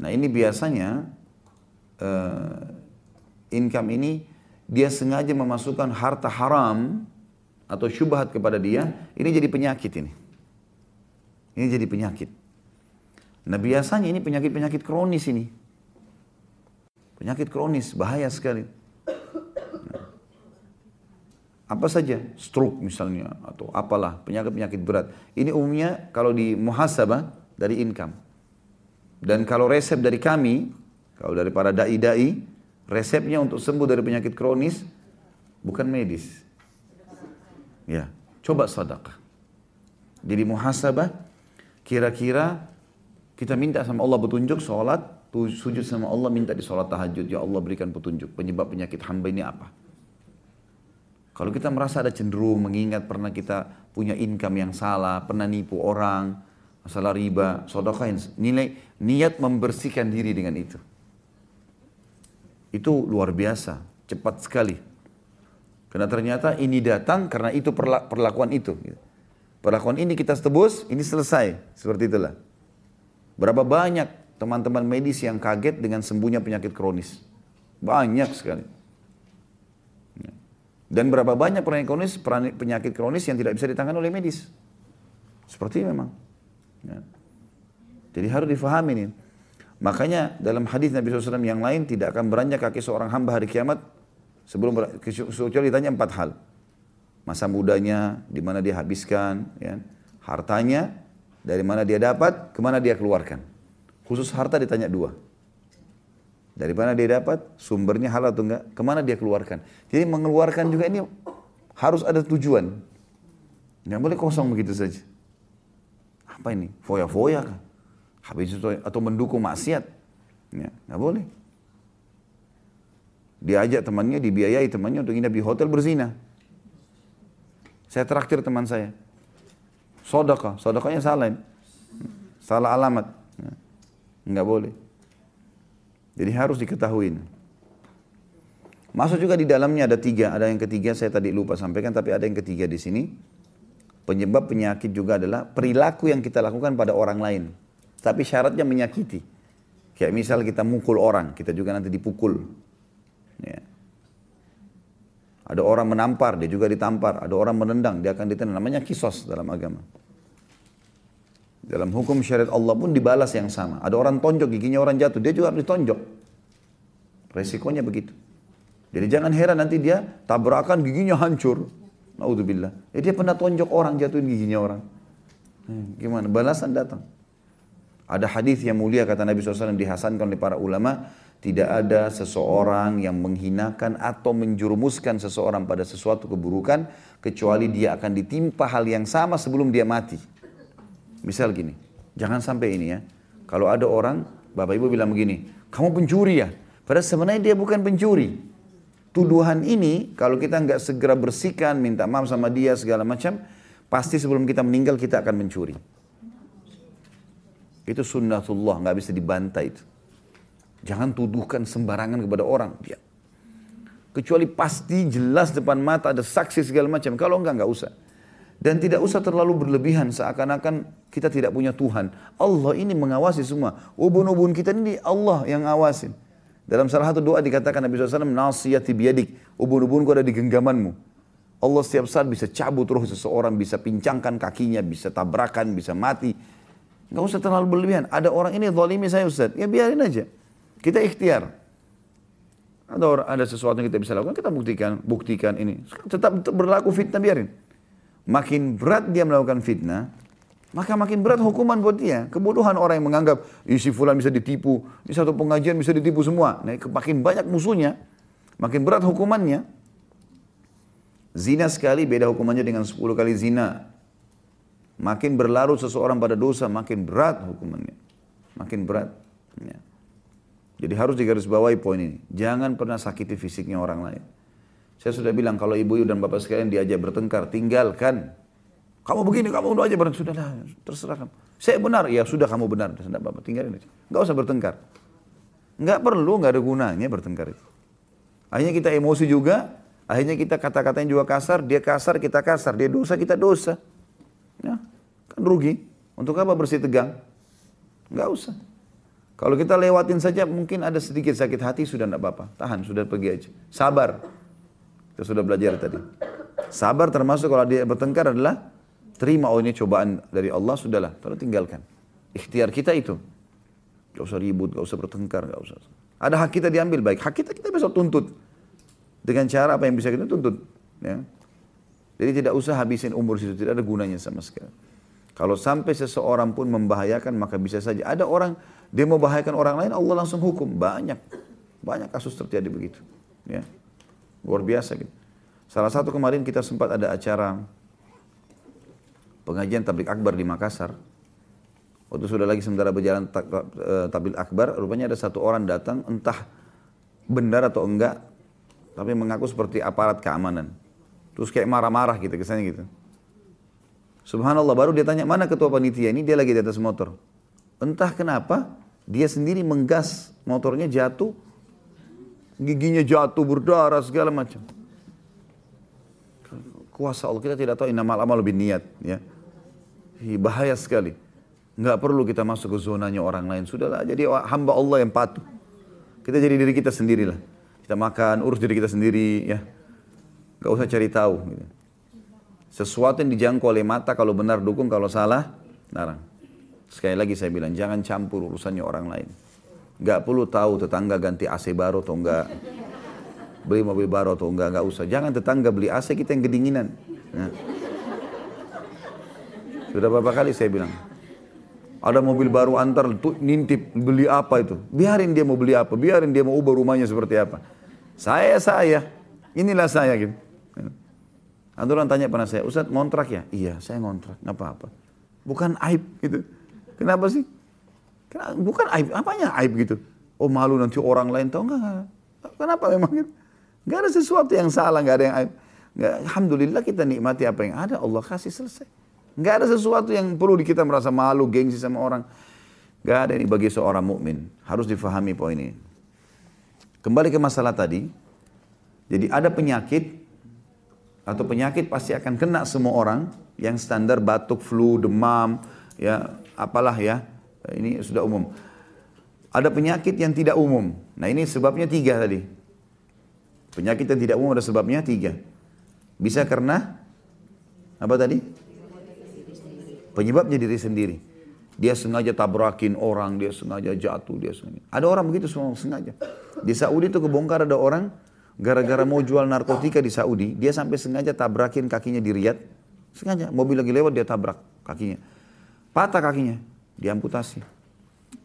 Nah ini biasanya uh, income ini dia sengaja memasukkan harta haram atau syubhat kepada dia, ini jadi penyakit ini. Ini jadi penyakit. Nah biasanya ini penyakit-penyakit kronis ini. Penyakit kronis, bahaya sekali. Apa saja, stroke misalnya, atau apalah, penyakit-penyakit berat. Ini umumnya kalau di muhasabah dari income. Dan kalau resep dari kami, kalau dari para da'i-da'i, resepnya untuk sembuh dari penyakit kronis bukan medis. Ya, coba sedekah. Jadi muhasabah, kira-kira kita minta sama Allah petunjuk sholat, sujud sama Allah minta di sholat tahajud ya Allah berikan petunjuk penyebab penyakit hamba ini apa kalau kita merasa ada cenderung mengingat pernah kita punya income yang salah pernah nipu orang masalah riba sodokain nilai niat membersihkan diri dengan itu itu luar biasa cepat sekali Karena ternyata ini datang karena itu perlakuan itu. Perlakuan ini kita tebus, ini selesai. Seperti itulah. Berapa banyak teman-teman medis yang kaget dengan sembuhnya penyakit kronis. Banyak sekali. Dan berapa banyak penyakit kronis, penyakit kronis yang tidak bisa ditangani oleh medis. Seperti memang. Ya. Jadi harus difahami nih. Makanya dalam hadis Nabi SAW yang lain tidak akan beranjak kaki seorang hamba hari kiamat sebelum kecuali ditanya empat hal. Masa mudanya, di mana dia habiskan, ya. hartanya, dari mana dia dapat, ke mana dia keluarkan. Khusus harta ditanya dua. Dari mana dia dapat, sumbernya halal atau enggak, ke mana dia keluarkan. Jadi mengeluarkan juga ini harus ada tujuan. Nggak boleh kosong begitu saja. Apa ini? Foya-foya kan? habis itu atau mendukung maksiat. Ya, nggak boleh. Diajak temannya, dibiayai temannya untuk nginep di hotel berzina. Saya traktir teman saya. Sodaka, sodakanya salah. Salah alamat. Ya, nggak boleh. Jadi harus diketahui. Masuk juga di dalamnya ada tiga, ada yang ketiga saya tadi lupa sampaikan, tapi ada yang ketiga di sini. Penyebab penyakit juga adalah perilaku yang kita lakukan pada orang lain. Tapi syaratnya menyakiti. Kayak misal kita mukul orang, kita juga nanti dipukul. Ya. Ada orang menampar, dia juga ditampar. Ada orang menendang, dia akan ditendang. Namanya kisos dalam agama. Dalam hukum syariat Allah pun dibalas yang sama. Ada orang tonjok, giginya orang jatuh, dia juga harus ditonjok. Resikonya begitu. Jadi jangan heran nanti dia tabrakan giginya hancur. Naudzubillah. Eh, dia pernah tonjok orang, jatuhin giginya orang. Hmm, gimana? Balasan datang. Ada hadis yang mulia kata Nabi SAW dihasankan oleh para ulama, tidak ada seseorang yang menghinakan atau menjurumuskan seseorang pada sesuatu keburukan kecuali dia akan ditimpa hal yang sama sebelum dia mati. Misal gini, jangan sampai ini ya. Kalau ada orang, Bapak Ibu bilang begini, kamu pencuri ya? Padahal sebenarnya dia bukan pencuri. Tuduhan ini kalau kita nggak segera bersihkan, minta maaf sama dia segala macam, pasti sebelum kita meninggal kita akan mencuri. Itu sunnatullah, nggak bisa dibantah itu. Jangan tuduhkan sembarangan kepada orang. Dia. Kecuali pasti jelas depan mata ada saksi segala macam. Kalau enggak, enggak usah. Dan tidak usah terlalu berlebihan seakan-akan kita tidak punya Tuhan. Allah ini mengawasi semua. Ubun-ubun kita ini Allah yang ngawasin. Dalam salah satu doa dikatakan Nabi SAW, Nasiyati biyadik, ubun-ubunku ada di genggamanmu. Allah setiap saat bisa cabut roh seseorang, bisa pincangkan kakinya, bisa tabrakan, bisa mati. Gak usah terlalu berlebihan. Ada orang ini zalimi saya Ustaz. Ya biarin aja. Kita ikhtiar. Ada ada sesuatu yang kita bisa lakukan, kita buktikan, buktikan ini. Tetap berlaku fitnah biarin. Makin berat dia melakukan fitnah, maka makin berat hukuman buat dia. Kebodohan orang yang menganggap, isi fulan bisa ditipu, di satu pengajian bisa ditipu semua. Nah, makin banyak musuhnya, makin berat hukumannya. Zina sekali beda hukumannya dengan 10 kali zina. Makin berlarut seseorang pada dosa, makin berat hukumannya. Makin berat. Ya. Jadi harus digarisbawahi poin ini. Jangan pernah sakiti fisiknya orang lain. Saya sudah bilang kalau ibu dan bapak sekalian diajak bertengkar, tinggalkan. Kamu begini, kamu udah aja bertengkar. Sudahlah, terserah kamu. Saya benar, ya sudah kamu benar. Tidak bapak, tinggalin aja. Gak usah bertengkar. Gak perlu, gak ada gunanya bertengkar itu. Akhirnya kita emosi juga, akhirnya kita kata-katanya juga kasar, dia kasar, kita kasar, dia dosa, kita dosa. Ya, kan rugi. Untuk apa bersih tegang? Enggak usah. Kalau kita lewatin saja mungkin ada sedikit sakit hati sudah enggak apa-apa. Tahan, sudah pergi aja. Sabar. Kita sudah belajar tadi. Sabar termasuk kalau dia bertengkar adalah terima oh ini cobaan dari Allah sudahlah. Lalu tinggalkan. Ikhtiar kita itu. Gak usah ribut, gak usah bertengkar, gak usah. Ada hak kita diambil baik. Hak kita kita bisa tuntut. Dengan cara apa yang bisa kita tuntut. Ya. Jadi tidak usah habisin umur situ, tidak ada gunanya sama sekali. Kalau sampai seseorang pun membahayakan maka bisa saja. Ada orang dia mau membahayakan orang lain Allah langsung hukum. Banyak. Banyak kasus terjadi begitu. Ya. Luar biasa gitu. Salah satu kemarin kita sempat ada acara pengajian tablik akbar di Makassar. Waktu sudah lagi sementara berjalan eh, tablik akbar, rupanya ada satu orang datang entah benar atau enggak, tapi mengaku seperti aparat keamanan. Terus kayak marah-marah gitu, kesannya gitu. Subhanallah, baru dia tanya, mana ketua panitia ini? Dia lagi di atas motor. Entah kenapa, dia sendiri menggas motornya jatuh, giginya jatuh, berdarah, segala macam. kuasa Allah. Kita tidak tahu innamal amal lebih niat. Ya. Bahaya sekali. Nggak perlu kita masuk ke zonanya orang lain. Sudahlah, jadi hamba Allah yang patuh. Kita jadi diri kita sendirilah. Kita makan, urus diri kita sendiri. ya. Nggak usah cari tahu. Gitu. Sesuatu yang dijangkau oleh mata, kalau benar dukung, kalau salah, larang. Sekali lagi saya bilang, jangan campur urusannya orang lain. Nggak perlu tahu tetangga ganti AC baru atau enggak. Beli mobil baru atau enggak, nggak usah. Jangan tetangga beli AC, kita yang kedinginan. Nah. Sudah berapa kali saya bilang. Ada mobil baru antar, tuh nintip, beli apa itu. Biarin dia mau beli apa, biarin dia mau ubah rumahnya seperti apa. Saya, saya. Inilah saya gitu. Ada tanya pernah saya, Ustaz ngontrak ya? Iya, saya ngontrak, nggak apa-apa. Bukan aib gitu. Kenapa sih? Bukan aib, apanya aib gitu? Oh malu nanti orang lain tahu enggak? Kenapa memang gitu? Gak ada sesuatu yang salah, gak ada yang aib. Gak, Alhamdulillah kita nikmati apa yang ada, Allah kasih selesai. Gak ada sesuatu yang perlu kita merasa malu, gengsi sama orang. Gak ada ini bagi seorang mukmin. Harus difahami poin ini. Kembali ke masalah tadi. Jadi ada penyakit atau penyakit pasti akan kena semua orang yang standar batuk, flu, demam, ya apalah ya. Ini sudah umum. Ada penyakit yang tidak umum. Nah ini sebabnya tiga tadi. Penyakit yang tidak umum ada sebabnya tiga. Bisa karena apa tadi? Penyebabnya diri sendiri. Dia sengaja tabrakin orang, dia sengaja jatuh, dia sengaja. Ada orang begitu semua sengaja. Di Saudi itu kebongkar ada orang gara-gara mau jual narkotika di Saudi, dia sampai sengaja tabrakin kakinya di Riyadh. Sengaja, mobil lagi lewat dia tabrak kakinya. Patah kakinya, diamputasi.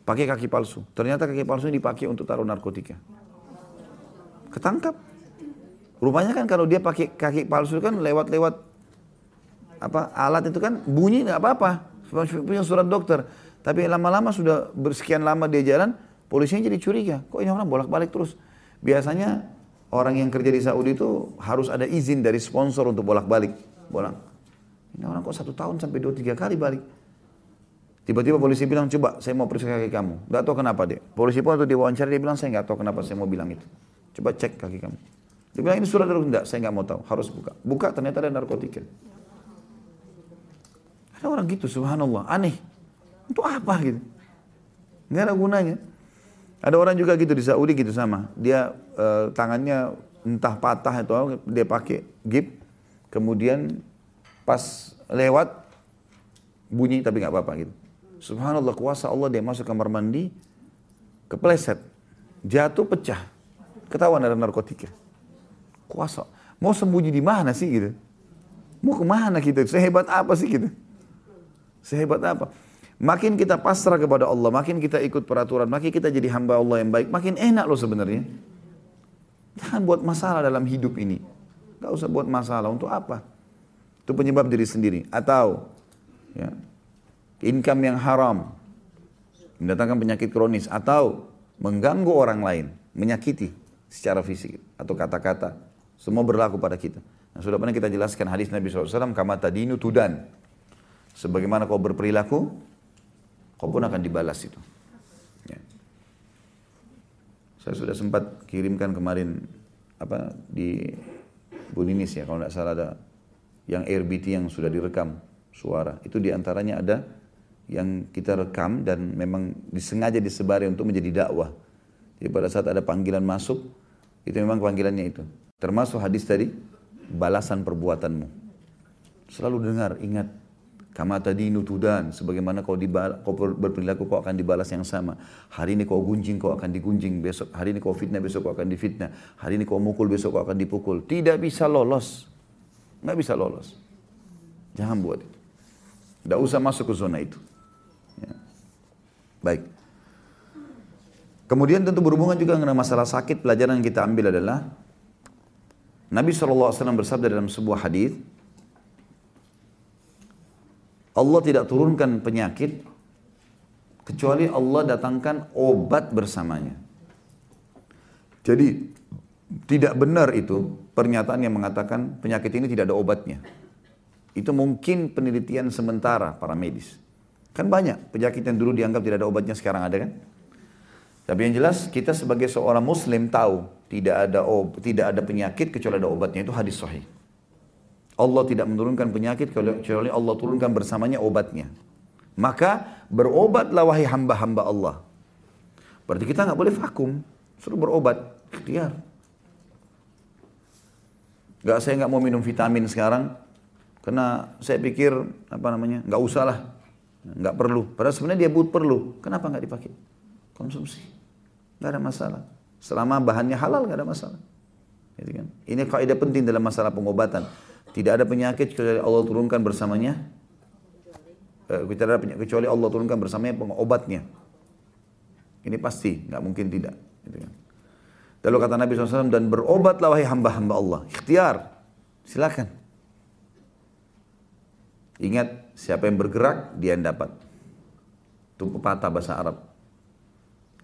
Pakai kaki palsu. Ternyata kaki palsu ini dipakai untuk taruh narkotika. Ketangkap. Rupanya kan kalau dia pakai kaki palsu kan lewat-lewat apa alat itu kan bunyi nggak apa-apa punya surat dokter tapi lama-lama sudah bersekian lama dia jalan polisinya jadi curiga kok ini orang bolak-balik terus biasanya orang yang kerja di Saudi itu harus ada izin dari sponsor untuk bolak-balik bolak ini orang kok satu tahun sampai dua tiga kali balik tiba-tiba polisi bilang coba saya mau periksa kaki kamu nggak tahu kenapa deh polisi pun waktu diwawancara dia bilang saya nggak tahu kenapa saya mau bilang itu coba cek kaki kamu dia bilang ini surat dari enggak saya nggak mau tahu harus buka buka ternyata ada narkotika ada orang gitu subhanallah, aneh. Untuk apa gitu? Nggak ada gunanya. Ada orang juga gitu di Saudi gitu sama. Dia uh, tangannya entah patah atau dia pakai gip, kemudian pas lewat bunyi tapi nggak apa-apa gitu. Subhanallah kuasa Allah dia masuk kamar mandi, kepleset, jatuh pecah, ketahuan ada narkotika. Kuasa, mau sembunyi di mana sih gitu? Mau ke mana kita? Sehebat apa sih gitu? Sehebat apa? Makin kita pasrah kepada Allah, makin kita ikut peraturan, makin kita jadi hamba Allah yang baik, makin enak loh sebenarnya. Jangan buat masalah dalam hidup ini. Gak usah buat masalah. Untuk apa? Itu penyebab diri sendiri. Atau ya, income yang haram, mendatangkan penyakit kronis. Atau mengganggu orang lain, menyakiti secara fisik atau kata-kata. Semua berlaku pada kita. Nah, sudah pernah kita jelaskan hadis Nabi SAW, kama tadinu tudan. Sebagaimana kau berperilaku, kau pun akan dibalas itu. Ya. Saya sudah sempat kirimkan kemarin apa di Buninis ya kalau tidak salah ada yang RBT yang sudah direkam suara. Itu di antaranya ada yang kita rekam dan memang disengaja disebari untuk menjadi dakwah. Jadi pada saat ada panggilan masuk, itu memang panggilannya itu. Termasuk hadis tadi, balasan perbuatanmu. Selalu dengar, ingat, Kama tadi nutudan, sebagaimana kau, dibal, kau berperilaku kau akan dibalas yang sama. Hari ini kau gunjing, kau akan digunjing. Besok hari ini kau fitnah, besok kau akan difitnah. Hari ini kau mukul, besok kau akan dipukul. Tidak bisa lolos. Nggak bisa lolos. Jangan buat itu. Tidak usah masuk ke zona itu. Baik. Kemudian tentu berhubungan juga dengan masalah sakit, pelajaran yang kita ambil adalah Nabi SAW bersabda dalam sebuah hadis Allah tidak turunkan penyakit kecuali Allah datangkan obat bersamanya. Jadi tidak benar itu pernyataan yang mengatakan penyakit ini tidak ada obatnya. Itu mungkin penelitian sementara para medis. Kan banyak penyakit yang dulu dianggap tidak ada obatnya sekarang ada kan? Tapi yang jelas kita sebagai seorang muslim tahu tidak ada ob, tidak ada penyakit kecuali ada obatnya itu hadis sahih. Allah tidak menurunkan penyakit kecuali Allah turunkan bersamanya obatnya. Maka berobatlah wahai hamba-hamba Allah. Berarti kita nggak boleh vakum, suruh berobat, ikhtiar. Gak saya nggak mau minum vitamin sekarang, karena saya pikir apa namanya nggak usah lah, nggak perlu. Padahal sebenarnya dia but perlu. Kenapa nggak dipakai? Konsumsi, nggak ada masalah. Selama bahannya halal nggak ada masalah. Gitu kan? Ini kaidah penting dalam masalah pengobatan. Tidak ada penyakit kecuali Allah turunkan bersamanya. Eh, tidak ada penyakit kecuali Allah turunkan bersamanya pengobatnya. Ini pasti, nggak mungkin tidak. Gitu kan? Lalu kata Nabi SAW, dan berobatlah wahai hamba-hamba Allah. Ikhtiar, silakan. Ingat, siapa yang bergerak, dia yang dapat. Itu pepatah bahasa Arab.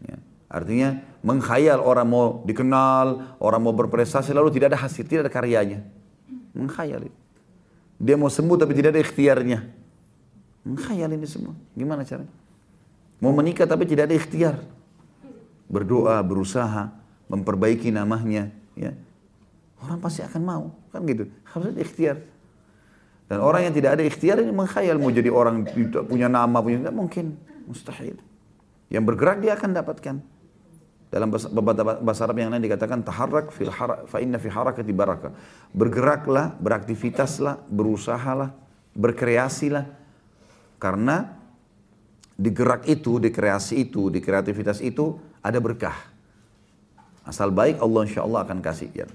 Ya. Artinya mengkhayal orang mau dikenal, orang mau berprestasi lalu tidak ada hasil, tidak ada karyanya. Mengkhayal itu. Dia mau sembuh tapi tidak ada ikhtiarnya. Mengkhayal ini semua. Gimana caranya? Mau menikah tapi tidak ada ikhtiar. Berdoa, berusaha, memperbaiki namanya. Ya. Orang pasti akan mau. Kan gitu. Harus ada ikhtiar. Dan orang yang tidak ada ikhtiar ini mengkhayal mau jadi orang punya nama, punya tidak mungkin. Mustahil. Yang bergerak dia akan dapatkan. Dalam bahasa Arab yang lain dikatakan taharrak fil har fa inna fi harakati baraka. Bergeraklah, beraktivitaslah, berusahalah, berkreasilah. Karena di gerak itu, di kreasi itu, di kreativitas itu ada berkah. Asal baik Allah insya Allah akan kasih. Ya.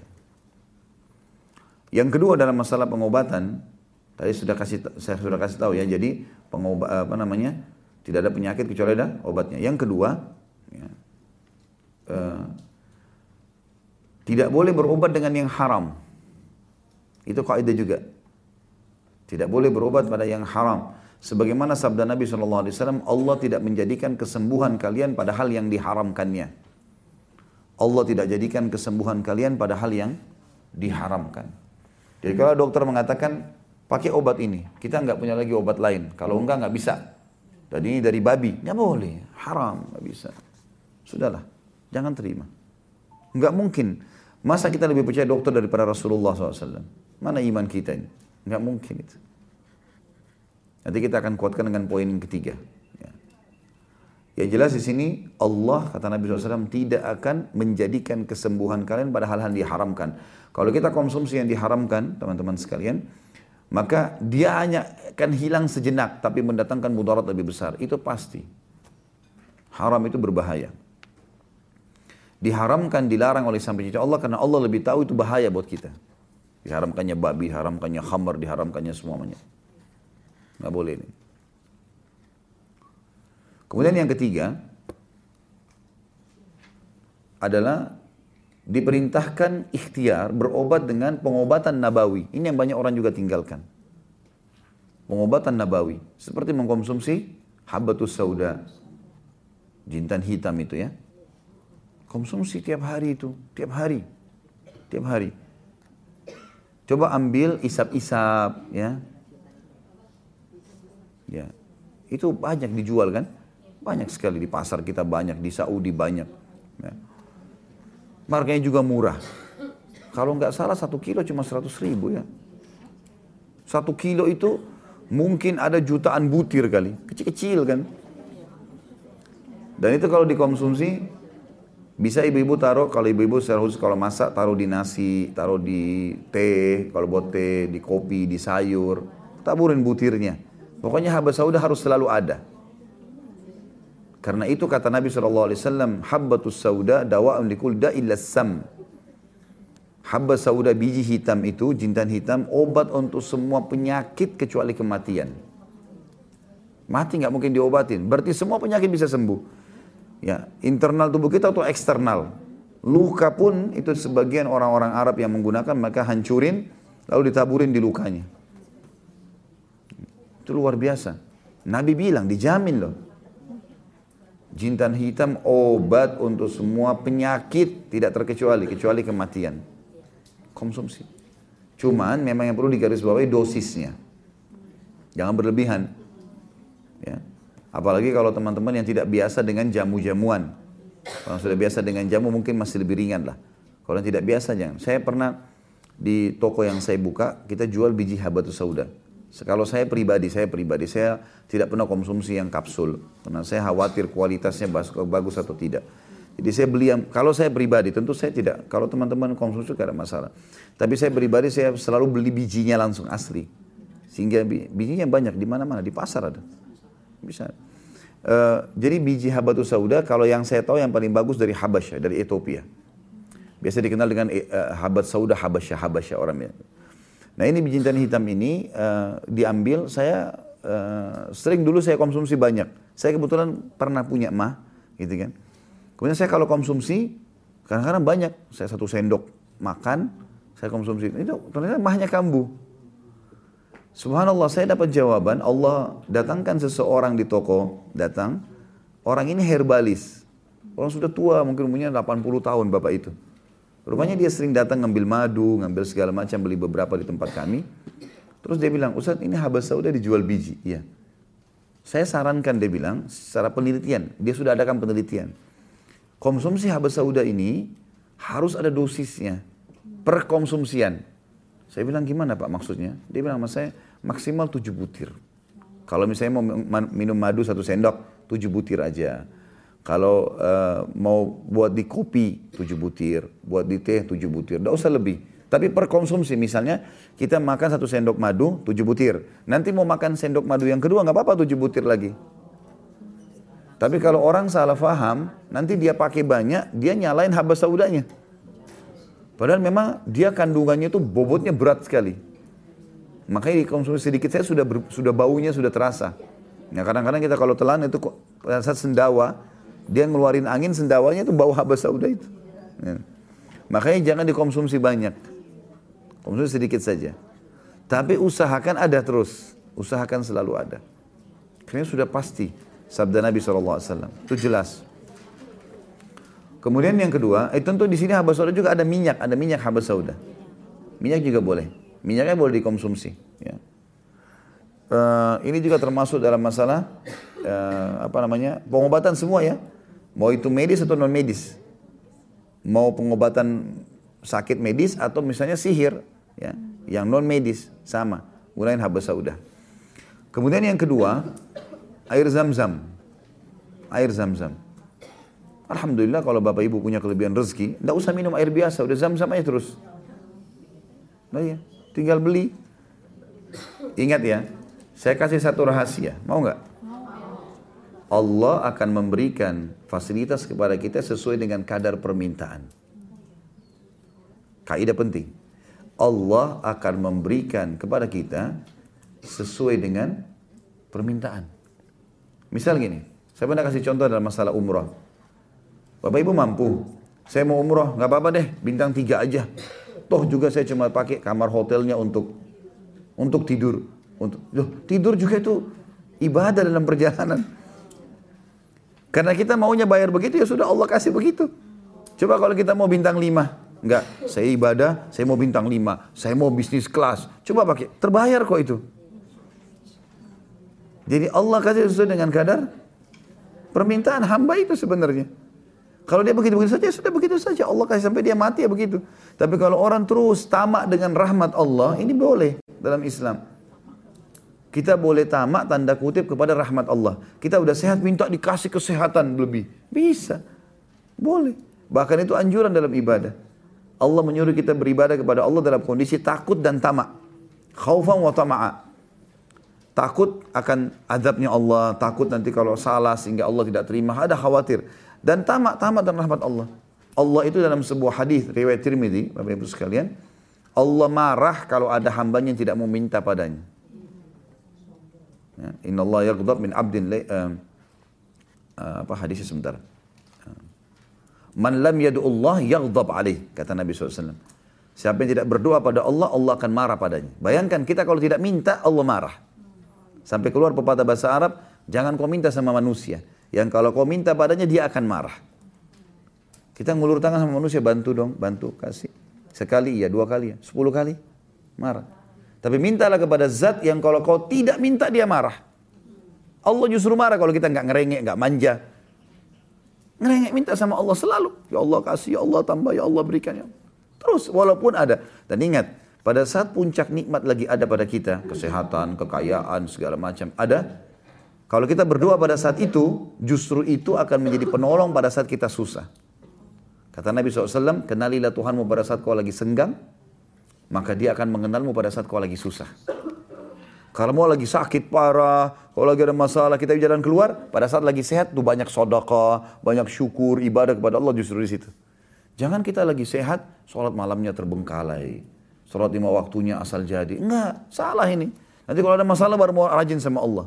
Yang kedua dalam masalah pengobatan, tadi sudah kasih saya sudah kasih tahu ya. Jadi pengobat apa namanya? Tidak ada penyakit kecuali ada obatnya. Yang kedua, ya, Eh, tidak boleh berobat dengan yang haram. Itu kaidah juga. Tidak boleh berobat pada yang haram. Sebagaimana sabda Nabi SAW, Allah tidak menjadikan kesembuhan kalian pada hal yang diharamkannya. Allah tidak jadikan kesembuhan kalian pada hal yang diharamkan. Jadi kalau dokter mengatakan, pakai obat ini, kita nggak punya lagi obat lain. Kalau enggak, nggak bisa. Dan ini dari babi, nggak boleh, haram, nggak bisa. Sudahlah. Jangan terima. Enggak mungkin. Masa kita lebih percaya dokter daripada Rasulullah SAW? Mana iman kita ini? Enggak mungkin itu. Nanti kita akan kuatkan dengan poin ketiga. Ya. Yang jelas di sini Allah kata Nabi SAW tidak akan menjadikan kesembuhan kalian pada hal-hal yang diharamkan. Kalau kita konsumsi yang diharamkan, teman-teman sekalian, maka dia hanya akan hilang sejenak tapi mendatangkan mudarat lebih besar. Itu pasti. Haram itu berbahaya diharamkan, dilarang oleh sang pencipta Allah karena Allah lebih tahu itu bahaya buat kita. Diharamkannya babi, diharamkannya khamar, diharamkannya semuanya. Nggak boleh ini. Kemudian yang ketiga adalah diperintahkan ikhtiar berobat dengan pengobatan nabawi. Ini yang banyak orang juga tinggalkan. Pengobatan nabawi. Seperti mengkonsumsi habatus sauda. Jintan hitam itu ya Konsumsi tiap hari itu, tiap hari. Tiap hari. Coba ambil isap-isap ya. Ya. Itu banyak dijual kan? Banyak sekali di pasar kita banyak, di Saudi banyak. Ya. Harganya juga murah. Kalau nggak salah satu kilo cuma seratus ribu ya. Satu kilo itu mungkin ada jutaan butir kali. Kecil-kecil kan. Dan itu kalau dikonsumsi bisa ibu-ibu taruh, kalau ibu-ibu secara khusus kalau masak taruh di nasi, taruh di teh, kalau buat teh, di kopi, di sayur. Taburin butirnya. Pokoknya habas sauda harus selalu ada. Karena itu kata Nabi SAW, habbatus sauda dawa'un likul illa sam. Habba sauda biji hitam itu, jintan hitam, obat untuk semua penyakit kecuali kematian. Mati nggak mungkin diobatin. Berarti semua penyakit bisa sembuh. Ya, internal tubuh kita atau eksternal. Luka pun itu sebagian orang-orang Arab yang menggunakan maka hancurin lalu ditaburin di lukanya. Itu luar biasa. Nabi bilang dijamin loh. Jintan hitam obat untuk semua penyakit tidak terkecuali kecuali kematian. Konsumsi. Cuman memang yang perlu digarisbawahi dosisnya. Jangan berlebihan. Ya. Apalagi kalau teman-teman yang tidak biasa dengan jamu-jamuan. Kalau sudah biasa dengan jamu mungkin masih lebih ringan lah. Kalau yang tidak biasa jangan. Saya pernah di toko yang saya buka, kita jual biji habatus sauda. Kalau saya pribadi, saya pribadi, saya tidak pernah konsumsi yang kapsul. Karena saya khawatir kualitasnya bagus atau tidak. Jadi saya beli yang, kalau saya pribadi tentu saya tidak, kalau teman-teman konsumsi tidak ada masalah. Tapi saya pribadi saya selalu beli bijinya langsung asli. Sehingga bijinya banyak di mana-mana, di pasar ada. Bisa. Uh, jadi biji habatus sauda kalau yang saya tahu yang paling bagus dari Habasya, dari Ethiopia. Biasa dikenal dengan uh, habat sauda Habasya, Habasya orangnya. Nah ini biji tanah hitam ini uh, diambil, saya uh, sering dulu saya konsumsi banyak. Saya kebetulan pernah punya mah, gitu kan Kemudian saya kalau konsumsi, kadang-kadang banyak. Saya satu sendok makan, saya konsumsi. Itu ternyata mahnya kambuh. Subhanallah, saya dapat jawaban, Allah datangkan seseorang di toko, datang. Orang ini herbalis. Orang sudah tua, mungkin umurnya 80 tahun bapak itu. Rupanya dia sering datang ngambil madu, ngambil segala macam, beli beberapa di tempat kami. Terus dia bilang, Ustaz ini habas sauda dijual biji. Iya. Saya sarankan dia bilang, secara penelitian, dia sudah adakan penelitian konsumsi habas sauda ini harus ada dosisnya per konsumsian. Saya bilang gimana Pak maksudnya? Dia bilang sama saya maksimal 7 butir. Kalau misalnya mau minum madu satu sendok, 7 butir aja. Kalau uh, mau buat di kopi 7 butir, buat di teh 7 butir, tidak usah lebih. Tapi per konsumsi misalnya kita makan satu sendok madu 7 butir. Nanti mau makan sendok madu yang kedua nggak apa-apa 7 butir lagi. Tapi kalau orang salah faham, nanti dia pakai banyak, dia nyalain habas saudanya. Padahal memang dia kandungannya itu bobotnya berat sekali. Makanya dikonsumsi sedikit saya sudah sudah baunya sudah terasa. Nah kadang-kadang kita kalau telan itu saat sendawa, dia ngeluarin angin sendawanya itu bau habas sauda itu. Ya. Makanya jangan dikonsumsi banyak. Konsumsi sedikit saja. Tapi usahakan ada terus. Usahakan selalu ada. Karena sudah pasti. Sabda Nabi SAW. Itu jelas. Kemudian yang kedua, eh, tentu di sini habas sauda juga ada minyak, ada minyak habas sauda. Minyak juga boleh. Minyaknya boleh dikonsumsi. Ya. Uh, ini juga termasuk dalam masalah uh, apa namanya pengobatan semua ya. Mau itu medis atau non medis. Mau pengobatan sakit medis atau misalnya sihir, ya, yang non medis sama. Gunain habas sauda. Kemudian yang kedua, air zam-zam. Air zam-zam. Alhamdulillah kalau bapak ibu punya kelebihan rezeki, tidak usah minum air biasa, udah zam-zam aja terus. Nah ya, tinggal beli. Ingat ya, saya kasih satu rahasia, mau nggak? Allah akan memberikan fasilitas kepada kita sesuai dengan kadar permintaan. Kaidah penting. Allah akan memberikan kepada kita sesuai dengan permintaan. Misal gini, saya pernah kasih contoh dalam masalah umrah. Bapak ibu mampu, saya mau umrah, nggak apa-apa deh, bintang tiga aja. Toh juga saya cuma pakai kamar hotelnya untuk untuk tidur. Untuk loh, tidur juga itu ibadah dalam perjalanan. Karena kita maunya bayar begitu ya sudah Allah kasih begitu. Coba kalau kita mau bintang lima, enggak, saya ibadah, saya mau bintang lima, saya mau bisnis kelas. Coba pakai, terbayar kok itu. Jadi Allah kasih sesuai dengan kadar permintaan hamba itu sebenarnya. Kalau dia begitu-begitu saja, sudah begitu saja. Allah kasih sampai dia mati ya begitu. Tapi kalau orang terus tamak dengan rahmat Allah, ini boleh dalam Islam. Kita boleh tamak tanda kutip kepada rahmat Allah. Kita udah sehat minta dikasih kesehatan lebih. Bisa. Boleh. Bahkan itu anjuran dalam ibadah. Allah menyuruh kita beribadah kepada Allah dalam kondisi takut dan tamak. Khaufan wa tama'a takut akan azabnya Allah, takut nanti kalau salah sehingga Allah tidak terima, ada khawatir. Dan tamak, tamak dan rahmat Allah. Allah itu dalam sebuah hadis riwayat Tirmidzi, Bapak Ibu sekalian, Allah marah kalau ada hambanya yang tidak meminta padanya. Ya, Inna Allah yaghdab min abdin le, uh, uh, apa hadisnya sebentar. Man lam Allah yaghdab alaih, kata Nabi SAW. Siapa yang tidak berdoa pada Allah, Allah akan marah padanya. Bayangkan kita kalau tidak minta, Allah marah. Sampai keluar pepatah bahasa Arab, jangan kau minta sama manusia. Yang kalau kau minta padanya dia akan marah. Kita ngulur tangan sama manusia, bantu dong, bantu, kasih. Sekali iya, dua kali ya, sepuluh kali, marah. Tapi mintalah kepada zat yang kalau kau tidak minta dia marah. Allah justru marah kalau kita nggak ngerengek, nggak manja. Ngerengek minta sama Allah selalu. Ya Allah kasih, ya Allah tambah, ya Allah berikan. Ya. Terus walaupun ada. Dan ingat, pada saat puncak nikmat lagi ada pada kita, kesehatan, kekayaan, segala macam, ada. Kalau kita berdoa pada saat itu, justru itu akan menjadi penolong pada saat kita susah. Kata Nabi SAW, kenalilah Tuhanmu pada saat kau lagi senggang, maka dia akan mengenalmu pada saat kau lagi susah. Kalau mau lagi sakit parah, kalau lagi ada masalah, kita jalan keluar, pada saat lagi sehat tuh banyak sodaka, banyak syukur, ibadah kepada Allah justru di situ. Jangan kita lagi sehat, sholat malamnya terbengkalai. Sholat lima waktunya asal jadi. Enggak, salah ini. Nanti kalau ada masalah baru mau rajin sama Allah.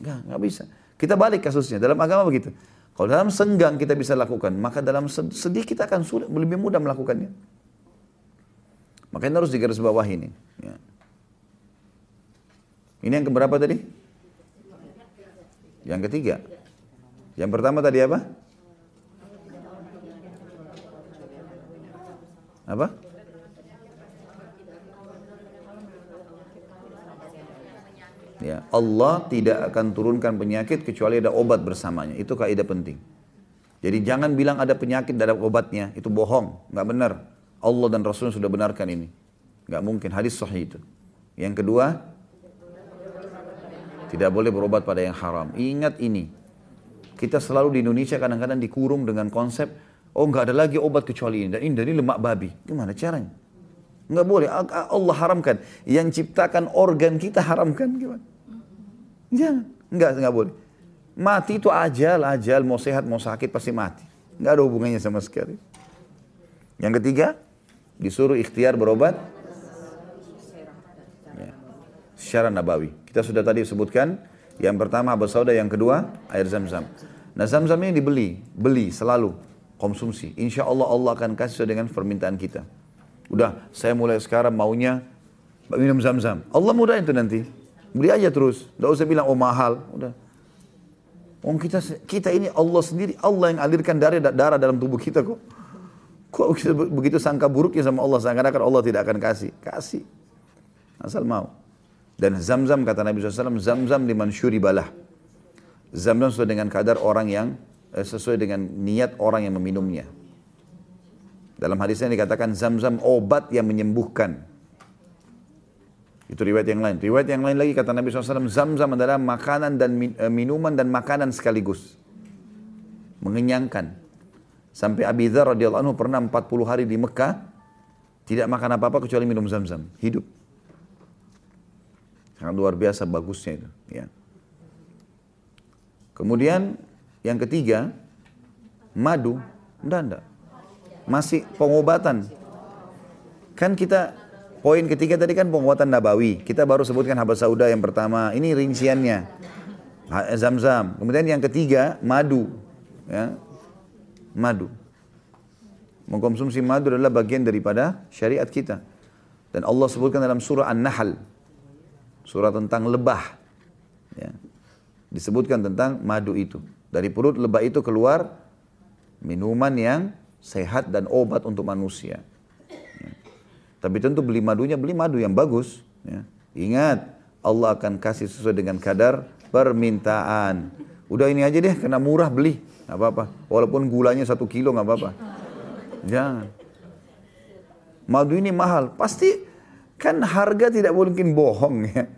Enggak, enggak bisa. Kita balik kasusnya. Dalam agama begitu. Kalau dalam senggang kita bisa lakukan, maka dalam sedih kita akan sulit, lebih mudah melakukannya. Makanya harus digaris bawah ini. Ya. Ini yang keberapa tadi? Yang ketiga. Yang pertama tadi apa? Apa? Ya, Allah tidak akan turunkan penyakit kecuali ada obat bersamanya. Itu kaidah penting. Jadi jangan bilang ada penyakit ada obatnya. Itu bohong, nggak benar. Allah dan Rasul sudah benarkan ini. Nggak mungkin, hadis sahih itu. Yang kedua, tidak boleh berobat pada yang haram. Ingat ini. Kita selalu di Indonesia kadang-kadang dikurung dengan konsep, oh nggak ada lagi obat kecuali ini. Dan ini dari lemak babi. Gimana caranya? Nggak boleh. Allah haramkan. Yang ciptakan organ kita haramkan. Gimana? Jangan. Nggak, nggak boleh. Mati itu ajal, ajal. Mau sehat, mau sakit pasti mati. Nggak ada hubungannya sama sekali. Yang ketiga, disuruh ikhtiar berobat ya. secara nabawi. Kita sudah tadi sebutkan, yang pertama Abu Sauda, yang kedua air zam-zam. Nah zam-zam ini dibeli, beli selalu, konsumsi. Insya Allah Allah akan kasih sesuai dengan permintaan kita. Udah, saya mulai sekarang maunya minum zam-zam. Allah mudah itu nanti. Beli aja terus. Tidak usah bilang, oh mahal. Udah. Oh kita kita ini Allah sendiri, Allah yang alirkan darah, darah dalam tubuh kita kok. Kok begitu sangka buruknya sama Allah, seakan-akan Allah tidak akan kasih. Kasih. Asal mau. Dan zam-zam kata Nabi SAW, zam-zam liman syuribalah. Zam-zam sesuai dengan kadar orang yang, eh, sesuai dengan niat orang yang meminumnya. Dalam hadisnya dikatakan zam-zam obat yang menyembuhkan. Itu riwayat yang lain. Riwayat yang lain lagi kata Nabi SAW, zam-zam adalah makanan dan eh, minuman dan makanan sekaligus. Mengenyangkan. Sampai Abi Dhar radhiyallahu anhu pernah 40 hari di Mekah, tidak makan apa-apa kecuali minum zam-zam. Hidup. Sangat luar biasa bagusnya itu. Ya. Kemudian yang ketiga, madu. Enggak, enggak. Masih pengobatan. Kan kita, poin ketiga tadi kan pengobatan nabawi. Kita baru sebutkan habat sauda yang pertama. Ini rinciannya. Zam-zam. Kemudian yang ketiga, madu. Ya. Madu. Mengkonsumsi madu adalah bagian daripada syariat kita. Dan Allah sebutkan dalam surah An-Nahl surah tentang lebah. Ya. Disebutkan tentang madu itu. Dari perut lebah itu keluar minuman yang sehat dan obat untuk manusia. Ya. Tapi tentu beli madunya, beli madu yang bagus. Ya. Ingat, Allah akan kasih sesuai dengan kadar permintaan. Udah ini aja deh, kena murah beli. Gak apa-apa. Walaupun gulanya satu kilo gak apa-apa. Jangan. Madu ini mahal. Pasti Kan harga tidak mungkin bohong ya.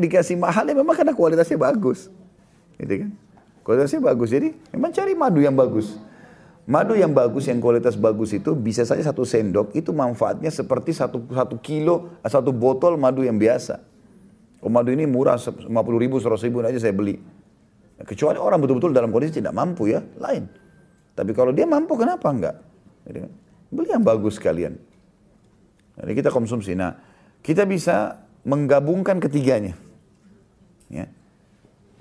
Dikasih mahal ya memang karena kualitasnya bagus. Gitu kan? Kualitasnya bagus. Jadi memang cari madu yang bagus. Madu yang bagus, yang kualitas bagus itu bisa saja satu sendok itu manfaatnya seperti satu, satu kilo, satu botol madu yang biasa. Oh madu ini murah, 50 ribu, 100 ribu aja saya beli. Kecuali orang betul-betul dalam kondisi tidak mampu ya, lain. Tapi kalau dia mampu kenapa enggak? Beli yang bagus sekalian. Jadi kita konsumsi. Nah, kita bisa menggabungkan ketiganya. Ya.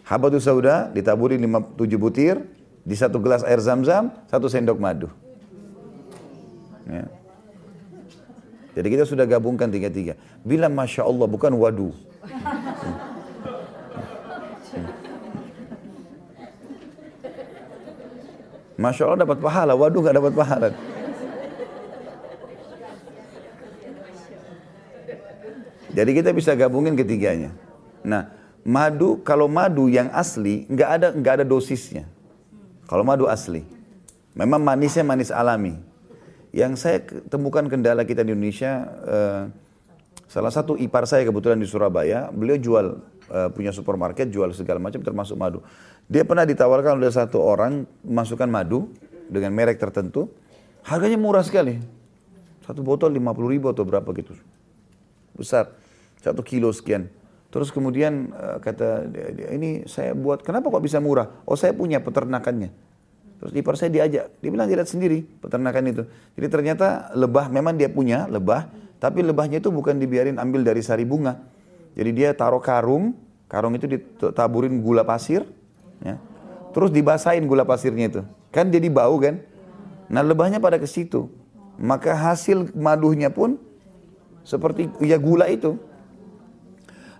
Habatus sauda ditaburi 5, 7 butir, di satu gelas air zam-zam, satu sendok madu. Ya. Jadi kita sudah gabungkan tiga-tiga. Bilang Masya Allah bukan wadu. Masya Allah dapat pahala, waduh gak dapat pahala. Jadi kita bisa gabungin ketiganya. Nah, madu kalau madu yang asli nggak ada nggak ada dosisnya. Kalau madu asli, memang manisnya manis alami. Yang saya temukan kendala kita di Indonesia, uh, salah satu ipar saya kebetulan di Surabaya, beliau jual uh, punya supermarket, jual segala macam termasuk madu. Dia pernah ditawarkan oleh satu orang masukkan madu dengan merek tertentu, harganya murah sekali. Satu botol 50 ribu atau berapa gitu. Besar, satu kilo sekian. Terus kemudian uh, kata ini saya buat, kenapa kok bisa murah? Oh saya punya peternakannya. Terus ipar saya diajak, dia bilang dia sendiri peternakan itu. Jadi ternyata lebah, memang dia punya lebah, tapi lebahnya itu bukan dibiarin ambil dari sari bunga. Jadi dia taruh karung, karung itu ditaburin gula pasir, Ya. Terus dibasahin gula pasirnya itu. Kan jadi bau kan? Nah lebahnya pada ke situ. Maka hasil madunya pun seperti ya gula itu.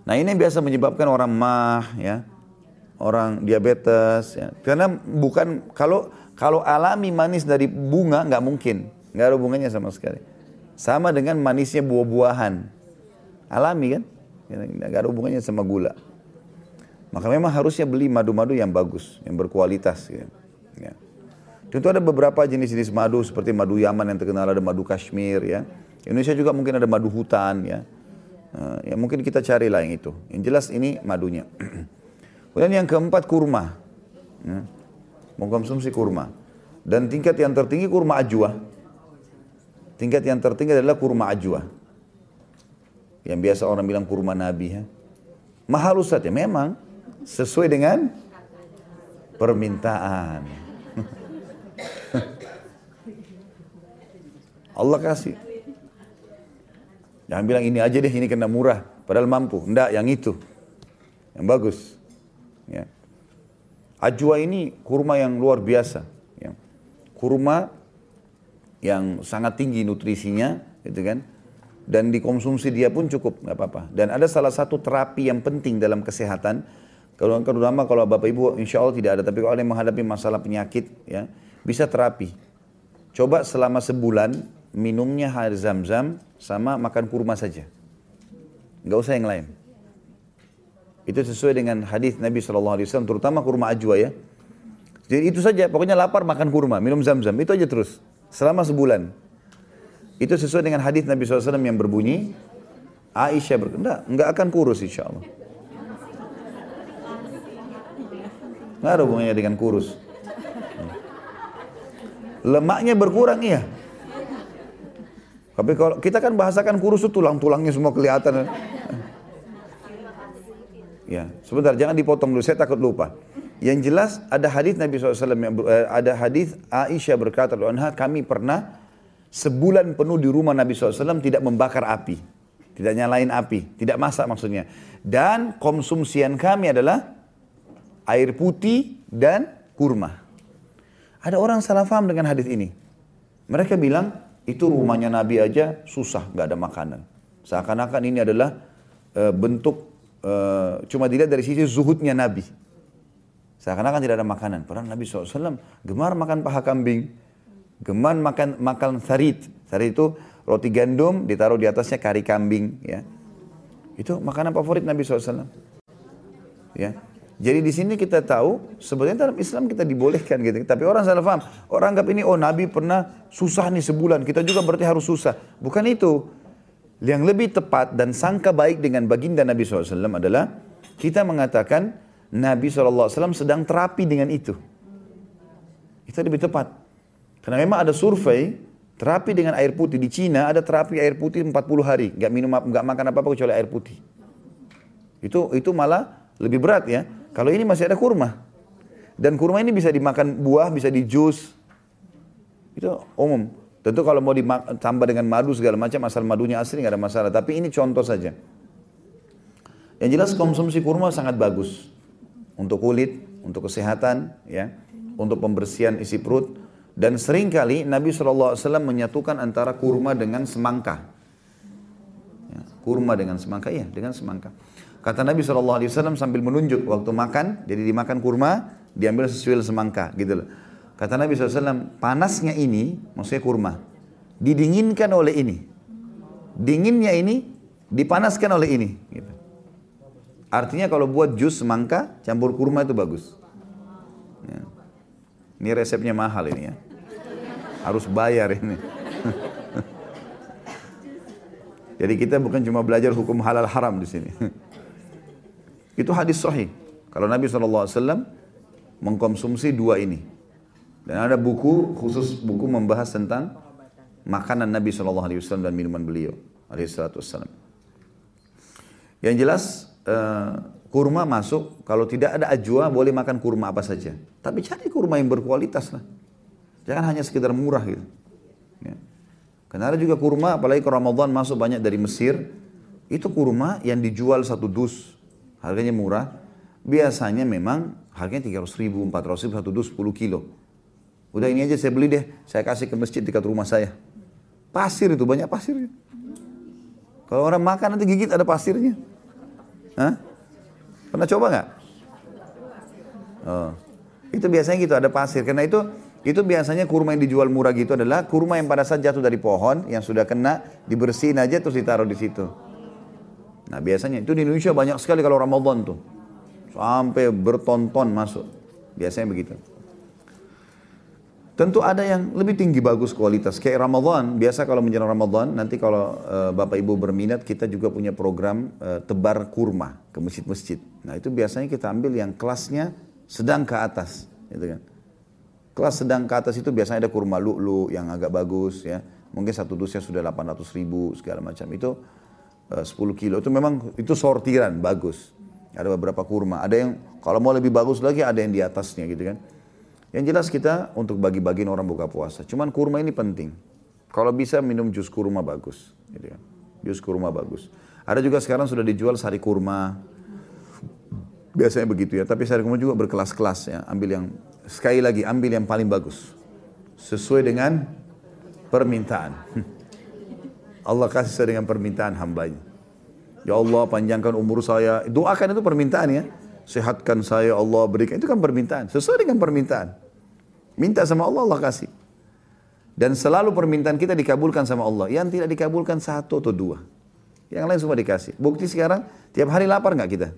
Nah ini biasa menyebabkan orang mah ya, orang diabetes ya. Karena bukan kalau kalau alami manis dari bunga nggak mungkin, nggak ada hubungannya sama sekali. Sama dengan manisnya buah-buahan, alami kan, nggak ada hubungannya sama gula. Maka memang harusnya beli madu-madu yang bagus, yang berkualitas. Gitu. Ya. Tentu ada beberapa jenis-jenis madu seperti madu Yaman yang terkenal ada madu Kashmir ya. Indonesia juga mungkin ada madu hutan ya. Uh, ya mungkin kita carilah yang itu. Yang jelas ini madunya. [clears throat] Kemudian yang keempat kurma. Ya. Mengkonsumsi kurma. Dan tingkat yang tertinggi kurma ajwa. Tingkat yang tertinggi adalah kurma ajwa. Yang biasa orang bilang kurma nabi ya. Mahal Ustaz ya memang sesuai dengan permintaan. Allah kasih. Jangan bilang ini aja deh, ini kena murah. Padahal mampu. Enggak, yang itu. Yang bagus. Ya. Ajwa ini kurma yang luar biasa. Ya. Kurma yang sangat tinggi nutrisinya, gitu kan? Dan dikonsumsi dia pun cukup, nggak apa-apa. Dan ada salah satu terapi yang penting dalam kesehatan, kalau terutama kalau bapak ibu insya Allah tidak ada, tapi kalau ada yang menghadapi masalah penyakit, ya bisa terapi. Coba selama sebulan minumnya air zam-zam sama makan kurma saja. Nggak usah yang lain. Itu sesuai dengan hadis Nabi SAW, terutama kurma ajwa ya. Jadi itu saja, pokoknya lapar makan kurma, minum zam-zam, itu aja terus. Selama sebulan. Itu sesuai dengan hadis Nabi SAW yang berbunyi, Aisyah berkata, enggak akan kurus insya Allah. Nggak ada hubungannya dengan kurus. Lemaknya berkurang iya. Tapi kalau kita kan bahasakan kurus itu tulang-tulangnya semua kelihatan. Ya, sebentar jangan dipotong dulu, saya takut lupa. Yang jelas ada hadis Nabi SAW eh, ada hadis Aisyah berkata, "Anha kami pernah sebulan penuh di rumah Nabi SAW tidak membakar api, tidak nyalain api, tidak masak maksudnya. Dan konsumsian kami adalah air putih dan kurma. Ada orang salah paham dengan hadis ini. Mereka bilang itu rumahnya Nabi aja susah, nggak ada makanan. Seakan-akan ini adalah e, bentuk e, cuma dilihat dari sisi zuhudnya Nabi. Seakan-akan tidak ada makanan. Padahal Nabi SAW gemar makan paha kambing, gemar makan makan sarit. Sarit itu roti gandum ditaruh di atasnya kari kambing. Ya, itu makanan favorit Nabi SAW. Ya, jadi di sini kita tahu sebenarnya dalam Islam kita dibolehkan gitu. Tapi orang salah paham. Orang anggap ini oh Nabi pernah susah nih sebulan. Kita juga berarti harus susah. Bukan itu. Yang lebih tepat dan sangka baik dengan baginda Nabi SAW adalah kita mengatakan Nabi SAW sedang terapi dengan itu. Itu lebih tepat. Karena memang ada survei terapi dengan air putih di Cina ada terapi air putih 40 hari, nggak minum nggak makan apa-apa kecuali air putih. Itu itu malah lebih berat ya. Kalau ini masih ada kurma. Dan kurma ini bisa dimakan buah, bisa di jus. Itu umum. Tentu kalau mau ditambah dengan madu segala macam, asal madunya asli nggak ada masalah. Tapi ini contoh saja. Yang jelas konsumsi kurma sangat bagus. Untuk kulit, untuk kesehatan, ya, untuk pembersihan isi perut. Dan sering kali Nabi SAW menyatukan antara kurma dengan semangka. Ya, kurma dengan semangka, ya dengan semangka. Kata Nabi SAW sambil menunjuk waktu makan, jadi dimakan kurma, diambil sesuai semangka gitu loh. Kata Nabi SAW, panasnya ini, maksudnya kurma, didinginkan oleh ini. Dinginnya ini dipanaskan oleh ini. Gitu. Artinya kalau buat jus semangka, campur kurma itu bagus. Ya. Ini resepnya mahal ini ya. Harus bayar ini. [laughs] Jadi kita bukan cuma belajar hukum halal haram di sini. [laughs] Itu hadis sahih. Kalau Nabi SAW mengkonsumsi dua ini. Dan ada buku khusus buku membahas tentang makanan Nabi SAW dan minuman beliau. Alaihissalam. Yang jelas uh, kurma masuk. Kalau tidak ada ajwa boleh makan kurma apa saja. Tapi cari kurma yang berkualitas lah. Jangan hanya sekedar murah gitu. Ya. Karena ada juga kurma, apalagi kalau Ramadan masuk banyak dari Mesir, itu kurma yang dijual satu dus, harganya murah. Biasanya memang harganya 300 ribu, 400 ribu, satu dus 10 kilo. Udah ini aja saya beli deh, saya kasih ke masjid dekat rumah saya. Pasir itu, banyak pasir. Kalau orang makan nanti gigit ada pasirnya. Hah? Pernah coba nggak? Oh. Itu biasanya gitu, ada pasir. Karena itu itu biasanya kurma yang dijual murah gitu adalah kurma yang pada saat jatuh dari pohon yang sudah kena dibersihin aja terus ditaruh di situ. Nah biasanya itu di Indonesia banyak sekali kalau Ramadan tuh sampai bertonton masuk. Biasanya begitu. Tentu ada yang lebih tinggi bagus kualitas. Kayak Ramadan, biasa kalau menjelang Ramadan, nanti kalau uh, Bapak Ibu berminat, kita juga punya program uh, tebar kurma ke masjid-masjid. Nah itu biasanya kita ambil yang kelasnya sedang ke atas. Gitu kan. Kelas sedang ke atas itu biasanya ada kurma lu'lu yang agak bagus ya. Mungkin satu dusnya sudah 800 ribu segala macam. Itu uh, 10 kilo. Itu memang itu sortiran bagus. Ada beberapa kurma. Ada yang kalau mau lebih bagus lagi ada yang di atasnya gitu kan. Yang jelas kita untuk bagi-bagiin orang buka puasa. Cuman kurma ini penting. Kalau bisa minum jus kurma bagus. Gitu kan. Jus kurma bagus. Ada juga sekarang sudah dijual sari kurma. Biasanya begitu ya. Tapi sari kurma juga berkelas-kelas ya. Ambil yang Sekali lagi ambil yang paling bagus. Sesuai dengan permintaan. [laughs] Allah kasih sesuai dengan permintaan hambanya. Ya Allah panjangkan umur saya. Doakan itu permintaan ya. Sehatkan saya Allah berikan. Itu kan permintaan. Sesuai dengan permintaan. Minta sama Allah, Allah kasih. Dan selalu permintaan kita dikabulkan sama Allah. Yang tidak dikabulkan satu atau dua. Yang lain semua dikasih. Bukti sekarang, tiap hari lapar nggak kita?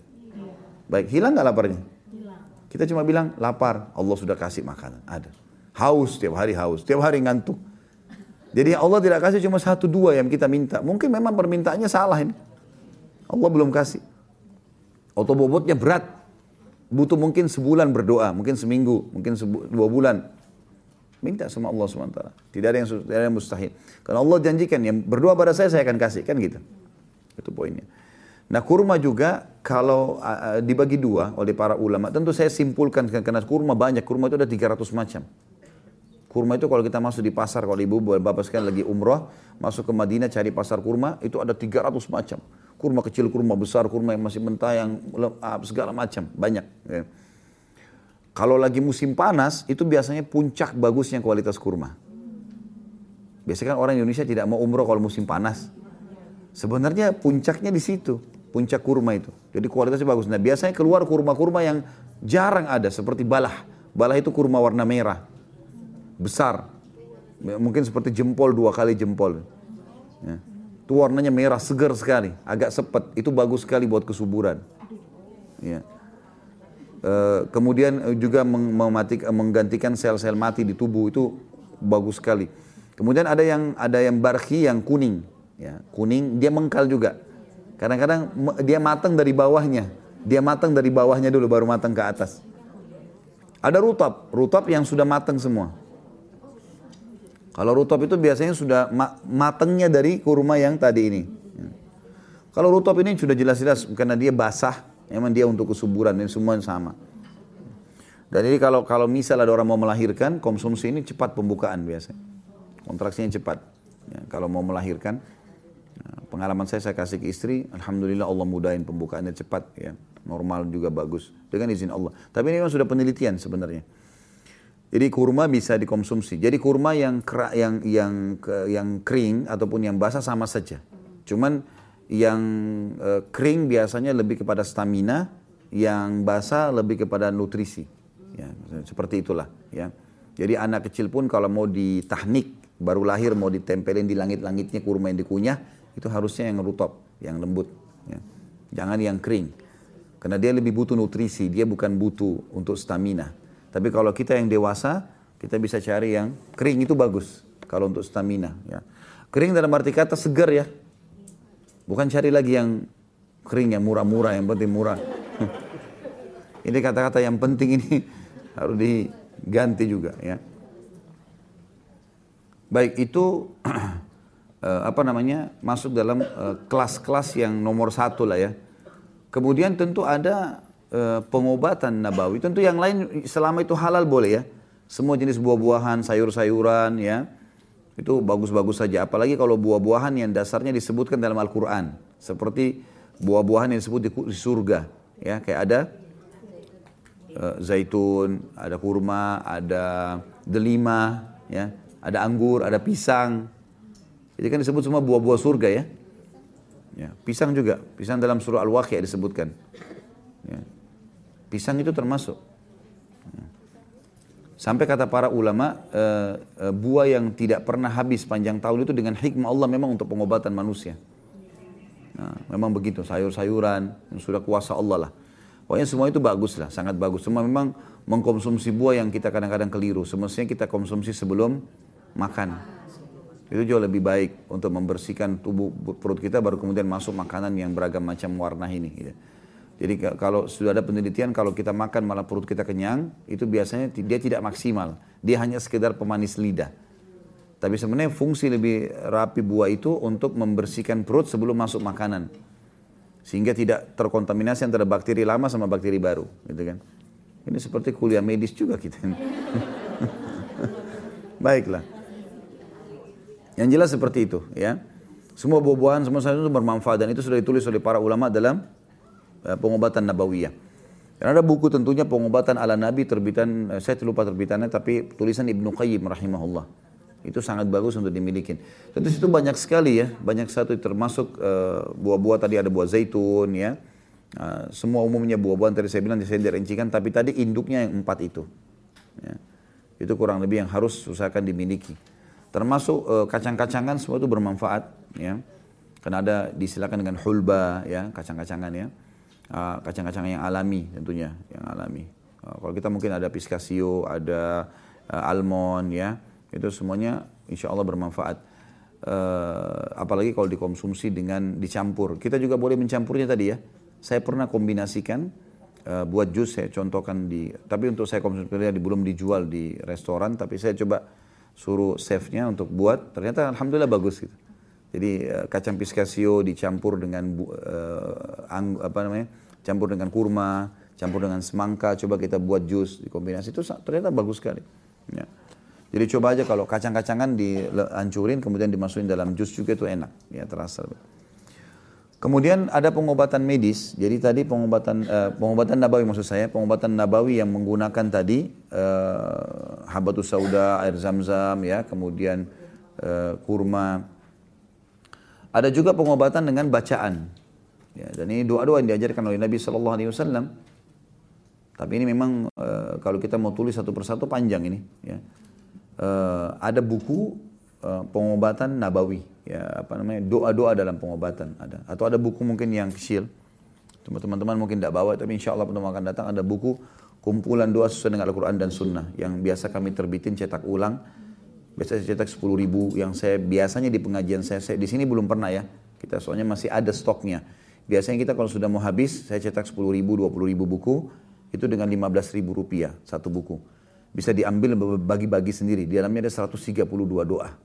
Baik, hilang nggak laparnya? Kita cuma bilang lapar, Allah sudah kasih makanan. Ada. Haus, tiap hari haus. Tiap hari ngantuk. Jadi Allah tidak kasih cuma satu dua yang kita minta. Mungkin memang permintaannya salah ini. Allah belum kasih. Atau bobotnya berat. Butuh mungkin sebulan berdoa, mungkin seminggu, mungkin sebu dua bulan. Minta sama Allah SWT. Tidak ada yang, tidak ada yang mustahil. Karena Allah janjikan, yang berdoa pada saya, saya akan kasih. Kan gitu. Itu poinnya. Nah kurma juga kalau uh, dibagi dua oleh para ulama, tentu saya simpulkan karena kurma banyak, kurma itu ada 300 macam. Kurma itu kalau kita masuk di pasar, kalau ibu bapak sekalian lagi umroh, masuk ke Madinah cari pasar kurma, itu ada 300 macam. Kurma kecil, kurma besar, kurma yang masih mentah, yang segala macam, banyak. Ya. Kalau lagi musim panas, itu biasanya puncak bagusnya kualitas kurma. Biasanya kan orang Indonesia tidak mau umroh kalau musim panas. Sebenarnya puncaknya di situ puncak kurma itu. Jadi kualitasnya bagus. Nah biasanya keluar kurma-kurma yang jarang ada seperti balah. Balah itu kurma warna merah. Besar. Mungkin seperti jempol dua kali jempol. Ya. Itu warnanya merah, segar sekali. Agak sepet. Itu bagus sekali buat kesuburan. Ya. E, kemudian juga mematik, menggantikan sel-sel mati di tubuh itu bagus sekali. Kemudian ada yang ada yang barhi yang kuning, ya kuning dia mengkal juga. Kadang-kadang dia matang dari bawahnya. Dia matang dari bawahnya dulu baru matang ke atas. Ada rutab, rutab yang sudah matang semua. Kalau rutab itu biasanya sudah matangnya dari kurma yang tadi ini. Kalau rutab ini sudah jelas-jelas karena dia basah, memang dia untuk kesuburan dan semua sama. Dan ini kalau kalau misal ada orang mau melahirkan, konsumsi ini cepat pembukaan biasanya. Kontraksinya cepat. Ya, kalau mau melahirkan, pengalaman saya saya kasih ke istri, alhamdulillah Allah mudahin pembukaannya cepat ya, normal juga bagus dengan izin Allah. Tapi ini memang sudah penelitian sebenarnya. Jadi kurma bisa dikonsumsi. Jadi kurma yang yang yang yang kering ataupun yang basah sama saja. Cuman yang uh, kering biasanya lebih kepada stamina, yang basah lebih kepada nutrisi. Ya, seperti itulah ya. Jadi anak kecil pun kalau mau ditahnik baru lahir mau ditempelin di langit-langitnya kurma yang dikunyah itu harusnya yang rutop, yang lembut. Ya. Jangan yang kering. Karena dia lebih butuh nutrisi, dia bukan butuh untuk stamina. Tapi kalau kita yang dewasa, Kita bisa cari yang kering itu bagus kalau untuk stamina. Ya. Kering dalam arti kata segar ya. Bukan cari lagi yang kering yang murah-murah, yang penting murah. [laughs] ini kata-kata yang penting ini [laughs] harus diganti juga ya. Baik itu [clears throat] eh, apa namanya masuk dalam eh, kelas-kelas yang nomor satu lah ya. Kemudian tentu ada eh, pengobatan nabawi. Tentu yang lain selama itu halal boleh ya semua jenis buah-buahan, sayur-sayuran ya. Itu bagus-bagus saja. Apalagi kalau buah-buahan yang dasarnya disebutkan dalam Al-Quran. Seperti buah-buahan yang disebut di surga. Ya, kayak ada uh, zaitun, ada kurma, ada delima, ya, ada anggur, ada pisang. Jadi kan disebut semua buah-buah surga ya. ya. Pisang juga, pisang dalam surah Al-Waqi'ah disebutkan. Ya. Pisang itu termasuk. Sampai kata para ulama, e, e, buah yang tidak pernah habis panjang tahun itu dengan hikmah Allah memang untuk pengobatan manusia. Nah, memang begitu, sayur-sayuran yang sudah kuasa Allah lah. Pokoknya semua itu bagus lah, sangat bagus. Semua memang mengkonsumsi buah yang kita kadang-kadang keliru. Semestinya kita konsumsi sebelum makan. Itu jauh lebih baik untuk membersihkan tubuh perut kita baru kemudian masuk makanan yang beragam macam warna ini. Gitu. Jadi kalau sudah ada penelitian kalau kita makan malah perut kita kenyang, itu biasanya dia tidak maksimal. Dia hanya sekedar pemanis lidah. Tapi sebenarnya fungsi lebih rapi buah itu untuk membersihkan perut sebelum masuk makanan. Sehingga tidak terkontaminasi antara bakteri lama sama bakteri baru. Gitu kan. Ini seperti kuliah medis juga kita. [laughs] Baiklah. Yang jelas seperti itu ya. Semua buah-buahan, semua sayur itu bermanfaat dan itu sudah ditulis oleh para ulama dalam pengobatan nabawiyah. Dan ada buku tentunya pengobatan ala Nabi terbitan, eh, saya lupa terbitannya, tapi tulisan Ibnu Qayyim rahimahullah. Itu sangat bagus untuk dimiliki. Tentu itu banyak sekali ya, banyak satu termasuk uh, buah-buah tadi ada buah zaitun ya. Uh, semua umumnya buah-buahan tadi saya bilang saya dirincikan, tapi tadi induknya yang empat itu. Ya. Itu kurang lebih yang harus usahakan dimiliki. Termasuk uh, kacang-kacangan semua itu bermanfaat ya. Karena ada disilakan dengan hulba ya, kacang-kacangan ya. Ah, kacang-kacang yang alami tentunya, yang alami. Uh, kalau kita mungkin ada pistacio, ada uh, almond ya, itu semuanya insya Allah bermanfaat. Apalagi kalau dikonsumsi dengan dicampur. Kita juga boleh mencampurnya tadi ya. Saya pernah kombinasikan buat jus saya contohkan di, tapi untuk saya konsumsi di, belum dijual di restoran, tapi saya coba suruh chefnya untuk buat, ternyata alhamdulillah bagus gitu. Jadi kacang pistacio dicampur dengan uh, ang, apa namanya campur dengan kurma, campur dengan semangka, coba kita buat jus dikombinasi itu ternyata bagus sekali. Ya. Jadi coba aja kalau kacang-kacangan dihancurin kemudian dimasukin dalam jus juga itu enak, ya terasa. Kemudian ada pengobatan medis. Jadi tadi pengobatan uh, pengobatan nabawi maksud saya, pengobatan nabawi yang menggunakan tadi uh, habatus sauda, air zam-zam ya, kemudian uh, kurma. Ada juga pengobatan dengan bacaan. Ya, dan ini doa-doa yang diajarkan oleh Nabi Shallallahu Alaihi Wasallam. Tapi ini memang e, kalau kita mau tulis satu persatu panjang ini. Ya. E, ada buku e, pengobatan nabawi, ya apa namanya doa-doa dalam pengobatan ada. Atau ada buku mungkin yang kecil. Teman-teman mungkin tidak bawa, tapi insya Allah pada akan datang ada buku kumpulan doa sesuai dengan Al-Quran dan Sunnah yang biasa kami terbitin cetak ulang. Biasa cetak 10 ribu yang saya biasanya di pengajian saya, saya di sini belum pernah ya. Kita soalnya masih ada stoknya Biasanya kita kalau sudah mau habis, saya cetak 10 ribu, 20 ribu buku, itu dengan 15 ribu rupiah satu buku. Bisa diambil bagi-bagi sendiri. Di dalamnya ada 132 doa.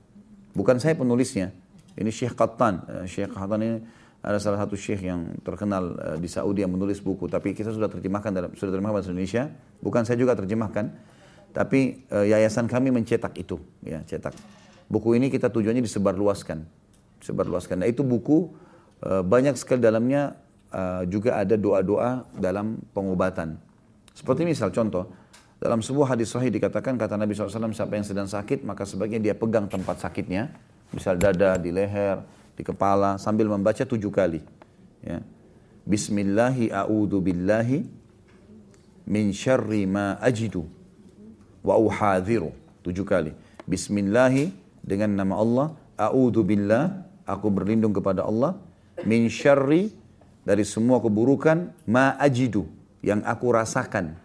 Bukan saya penulisnya. Ini Syekh Qattan. Eh, Syekh Qattan ini ada salah satu syekh yang terkenal eh, di Saudi yang menulis buku. Tapi kita sudah terjemahkan dalam sudah terjemahkan bahasa Indonesia. Bukan saya juga terjemahkan. Tapi eh, yayasan kami mencetak itu, ya cetak. Buku ini kita tujuannya disebarluaskan, disebarluaskan. Nah itu buku banyak sekali dalamnya uh, juga ada doa-doa dalam pengobatan. Seperti misal contoh, dalam sebuah hadis sahih dikatakan kata Nabi SAW siapa yang sedang sakit maka sebagian dia pegang tempat sakitnya, misal dada, di leher, di kepala sambil membaca tujuh kali. Ya. Bismillahi a'udhu billahi min syarri ma ajidu wa uhadhiru. Tujuh kali. Bismillahi dengan nama Allah, a'udhu billah, aku berlindung kepada Allah min syarri dari semua keburukan ma ajidu yang aku rasakan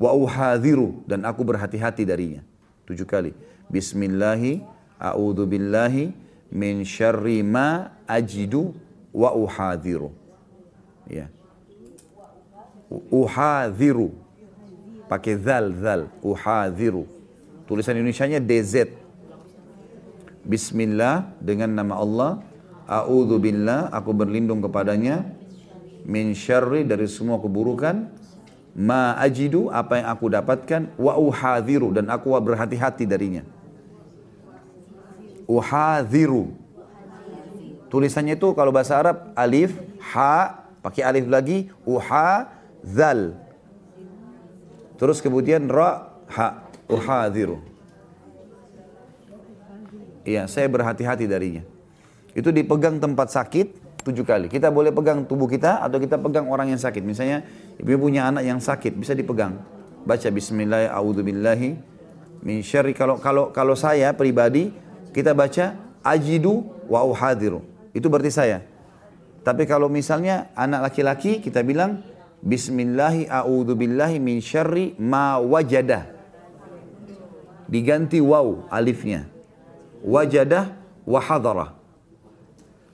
wa uhadhiru dan aku berhati-hati darinya. tujuh kali. Bismillahi a'udzu billahi min syarri ma ajidu wa uhadhiru. Ya. Uhadhiru. Pakai zal zal uhadhiru. Tulisan Indonesia-nya DZ. Bismillah dengan nama Allah. A'udzu billah, aku berlindung kepadanya min syarri dari semua keburukan ma ajidu apa yang aku dapatkan wa uhadhiru dan aku berhati-hati darinya. Uhadhiru. Tulisannya itu kalau bahasa Arab alif, ha, pakai alif lagi, uha, zal. Terus kemudian ra, ha, uhadhiru. Iya, saya berhati-hati darinya. Itu dipegang tempat sakit tujuh kali. Kita boleh pegang tubuh kita atau kita pegang orang yang sakit. Misalnya ibu punya anak yang sakit, bisa dipegang. Baca Bismillah, A'udzubillahi min syarri. Kalau kalau kalau saya pribadi kita baca ajidu wa uhadiru. Itu berarti saya. Tapi kalau misalnya anak laki-laki kita bilang Bismillahi a'udhu billahi min syarri ma wajadah. Diganti waw alifnya. Wajadah wa hadarah.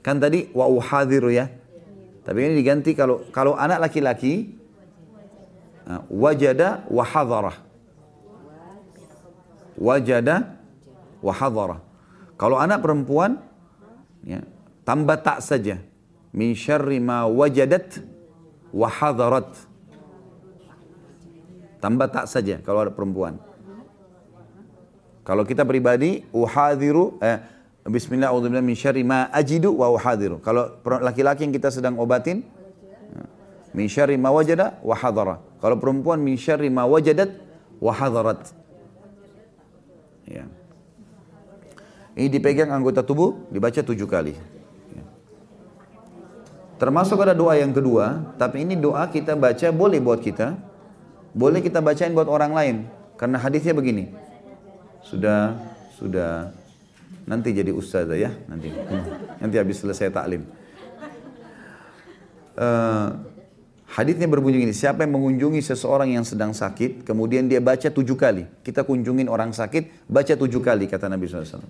Kan tadi wa uhadiru ya. Tapi ini diganti kalau kalau anak laki-laki wajada wa hadarah. Wajada wa hadarah. Kalau anak perempuan, ya, tambah tak saja. Min syarri ma wajadat wa hadarat. Tambah tak saja kalau ada perempuan. Kalau kita pribadi, uhadiru, eh, Bismillah, min syarri ma ajidu wa uhadiru. Kalau laki-laki yang kita sedang obatin, ya, min syarri ma wajada wa hadara. Kalau perempuan, min syarri ma wajadat wa hadarat. Ya. Ini dipegang anggota tubuh, dibaca tujuh kali. Ya. Termasuk ada doa yang kedua, tapi ini doa kita baca boleh buat kita, boleh kita bacain buat orang lain. Karena hadisnya begini, sudah, sudah, nanti jadi ustazah ya, nanti, nanti habis selesai taklim. Uh, hadisnya berbunyi ini, siapa yang mengunjungi seseorang yang sedang sakit, kemudian dia baca tujuh kali. Kita kunjungin orang sakit, baca tujuh kali, kata Nabi SAW.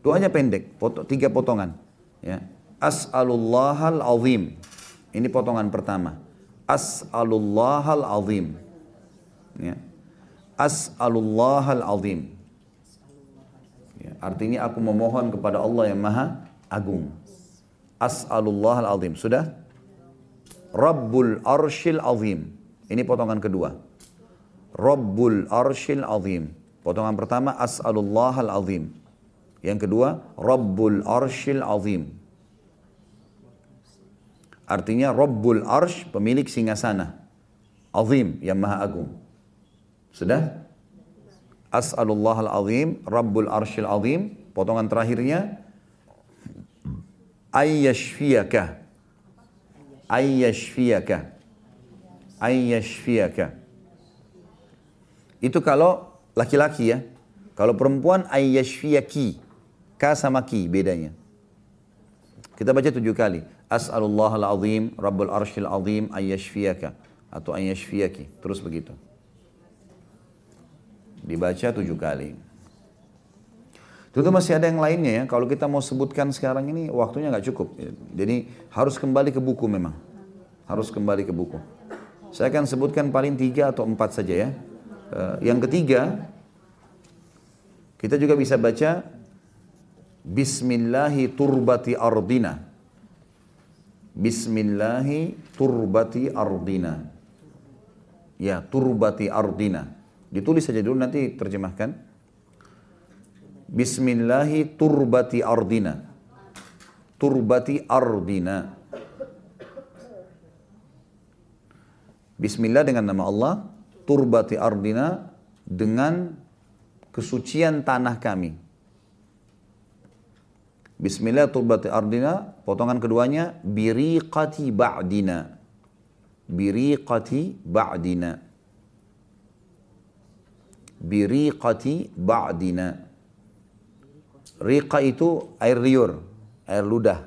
Doanya pendek, pot tiga potongan. Ya. As'alullahal azim. Ini potongan pertama. As'alullahal azim. Ya. As'alullahal azim. Ya. Artinya aku memohon kepada Allah yang maha agung. As'alullahal azim. Sudah? Rabbul arshil azim. Ini potongan kedua. Rabbul arshil azim. Potongan pertama as'alullahal azim. Yang kedua, Rabbul Arshil Azim. Artinya Rabbul Arsh, pemilik singgasana. Azim, yang maha agung. Sudah? As'alullah al-azim, Rabbul Arshil Azim. Potongan terakhirnya, Ayyashfiyaka. Ayyashfiyaka. Ayyashfiyaka. Itu kalau laki-laki ya. Kalau perempuan ayyashfiyaki. Ka sama ki bedanya. Kita baca tujuh kali. As'alullah al-azim, Rabbul arshil azim, ayyashfiyaka. Atau ayyashfiyaki. Terus begitu. Dibaca tujuh kali. Tentu masih ada yang lainnya ya. Kalau kita mau sebutkan sekarang ini waktunya nggak cukup. Jadi harus kembali ke buku memang. Harus kembali ke buku. Saya akan sebutkan paling tiga atau empat saja ya. Uh, yang ketiga, kita juga bisa baca Bismillahi turbati ardina. Bismillahi turbati ardina. Ya, turbati ardina. Ditulis saja dulu nanti terjemahkan. Bismillahi turbati ardina. Turbati ardina. Bismillah dengan nama Allah, turbati ardina dengan kesucian tanah kami. Bismillah turbati ardina, potongan keduanya biriqati ba'dina. Biriqati ba'dina. Biriqati ba'dina. Riqa itu air liur, air ludah.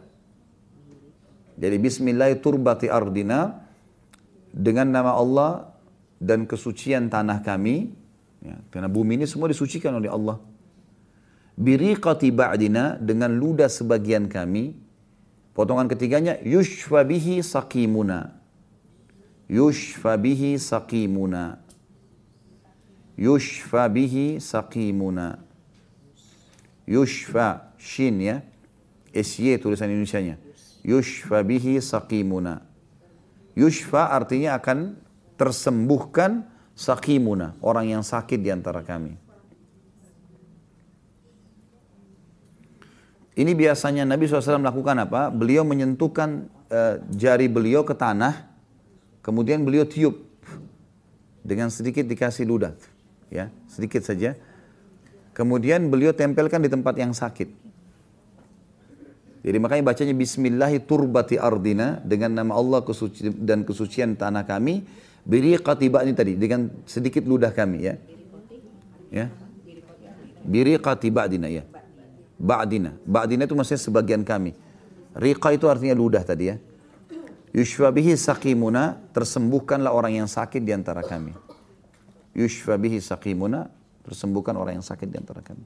Jadi bismillah turbati ardina dengan nama Allah dan kesucian tanah kami. Ya, karena bumi ini semua disucikan oleh Allah. Biriqati ba'dina dengan ludah sebagian kami. Potongan ketiganya yushfa bihi saqimuna. Yushfa bihi saqimuna. Yushfa bihi saqimuna. Yushfa shin ya. SY tulisan Indonesia-nya. Yushfa bihi saqimuna. Yushfa artinya akan tersembuhkan sakimuna, orang yang sakit di antara kami. Ini biasanya Nabi SAW melakukan apa? Beliau menyentuhkan uh, jari beliau ke tanah, kemudian beliau tiup dengan sedikit dikasih ludah, ya sedikit saja. Kemudian beliau tempelkan di tempat yang sakit. Jadi makanya bacanya Bismillahi turbati ardina dengan nama Allah kesuci dan kesucian tanah kami Biri qatiba ini tadi dengan sedikit ludah kami ya. Ya. Biri qatiba dina ya. Ba'dina. Ba'dina itu maksudnya sebagian kami. Riqa itu artinya ludah tadi ya. Yushfa bihi saqimuna, tersembuhkanlah orang yang sakit di antara kami. Yushfa bihi saqimuna, tersembuhkan orang yang sakit di antara kami.